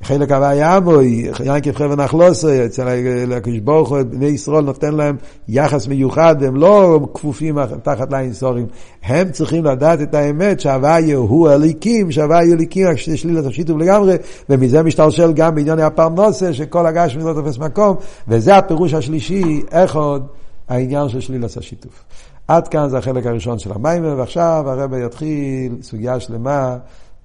חלק הוויה עמוי, ינקב חבר נחלוסי, אצל הקדוש ברוך הוא, בני ישראל נותן להם יחס מיוחד, הם לא כפופים תחת לאינסורים, הם צריכים לדעת את האמת שהוויה הוא הליקים, שהוויה הליקים, רק שליל השיתוף לגמרי, ומזה משתלשל גם בענייני הפרנוסה, שכל הגש לא תופס מקום, וזה הפירוש השלישי, איך עוד? העניין של שלילת השיתוף. עד כאן זה החלק הראשון של המיימר, ועכשיו הרב יתחיל סוגיה שלמה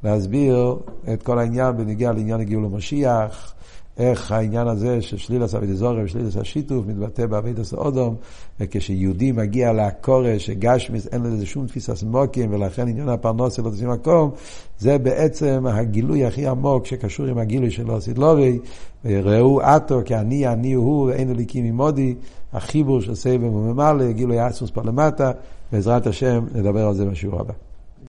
להסביר את כל העניין בנגיע לעניין הגיעו למשיח, איך העניין הזה של שלילת אבידזורי ושלילת השיתוף מתבטא באבידס אודום, וכשיהודי מגיע לעקורש, שגשמיס אין לזה שום תפיסה סמוקים, ולכן עניין הפרנוסה לא תשים מקום, זה בעצם הגילוי הכי עמוק שקשור עם הגילוי של אוסידלורי, ראו עתו כי אני אני הוא ואין אליקים עמודי, החיבור של סבב וממלא, גילוי אסוס פה למטה, בעזרת השם נדבר על זה בשיעור הבא.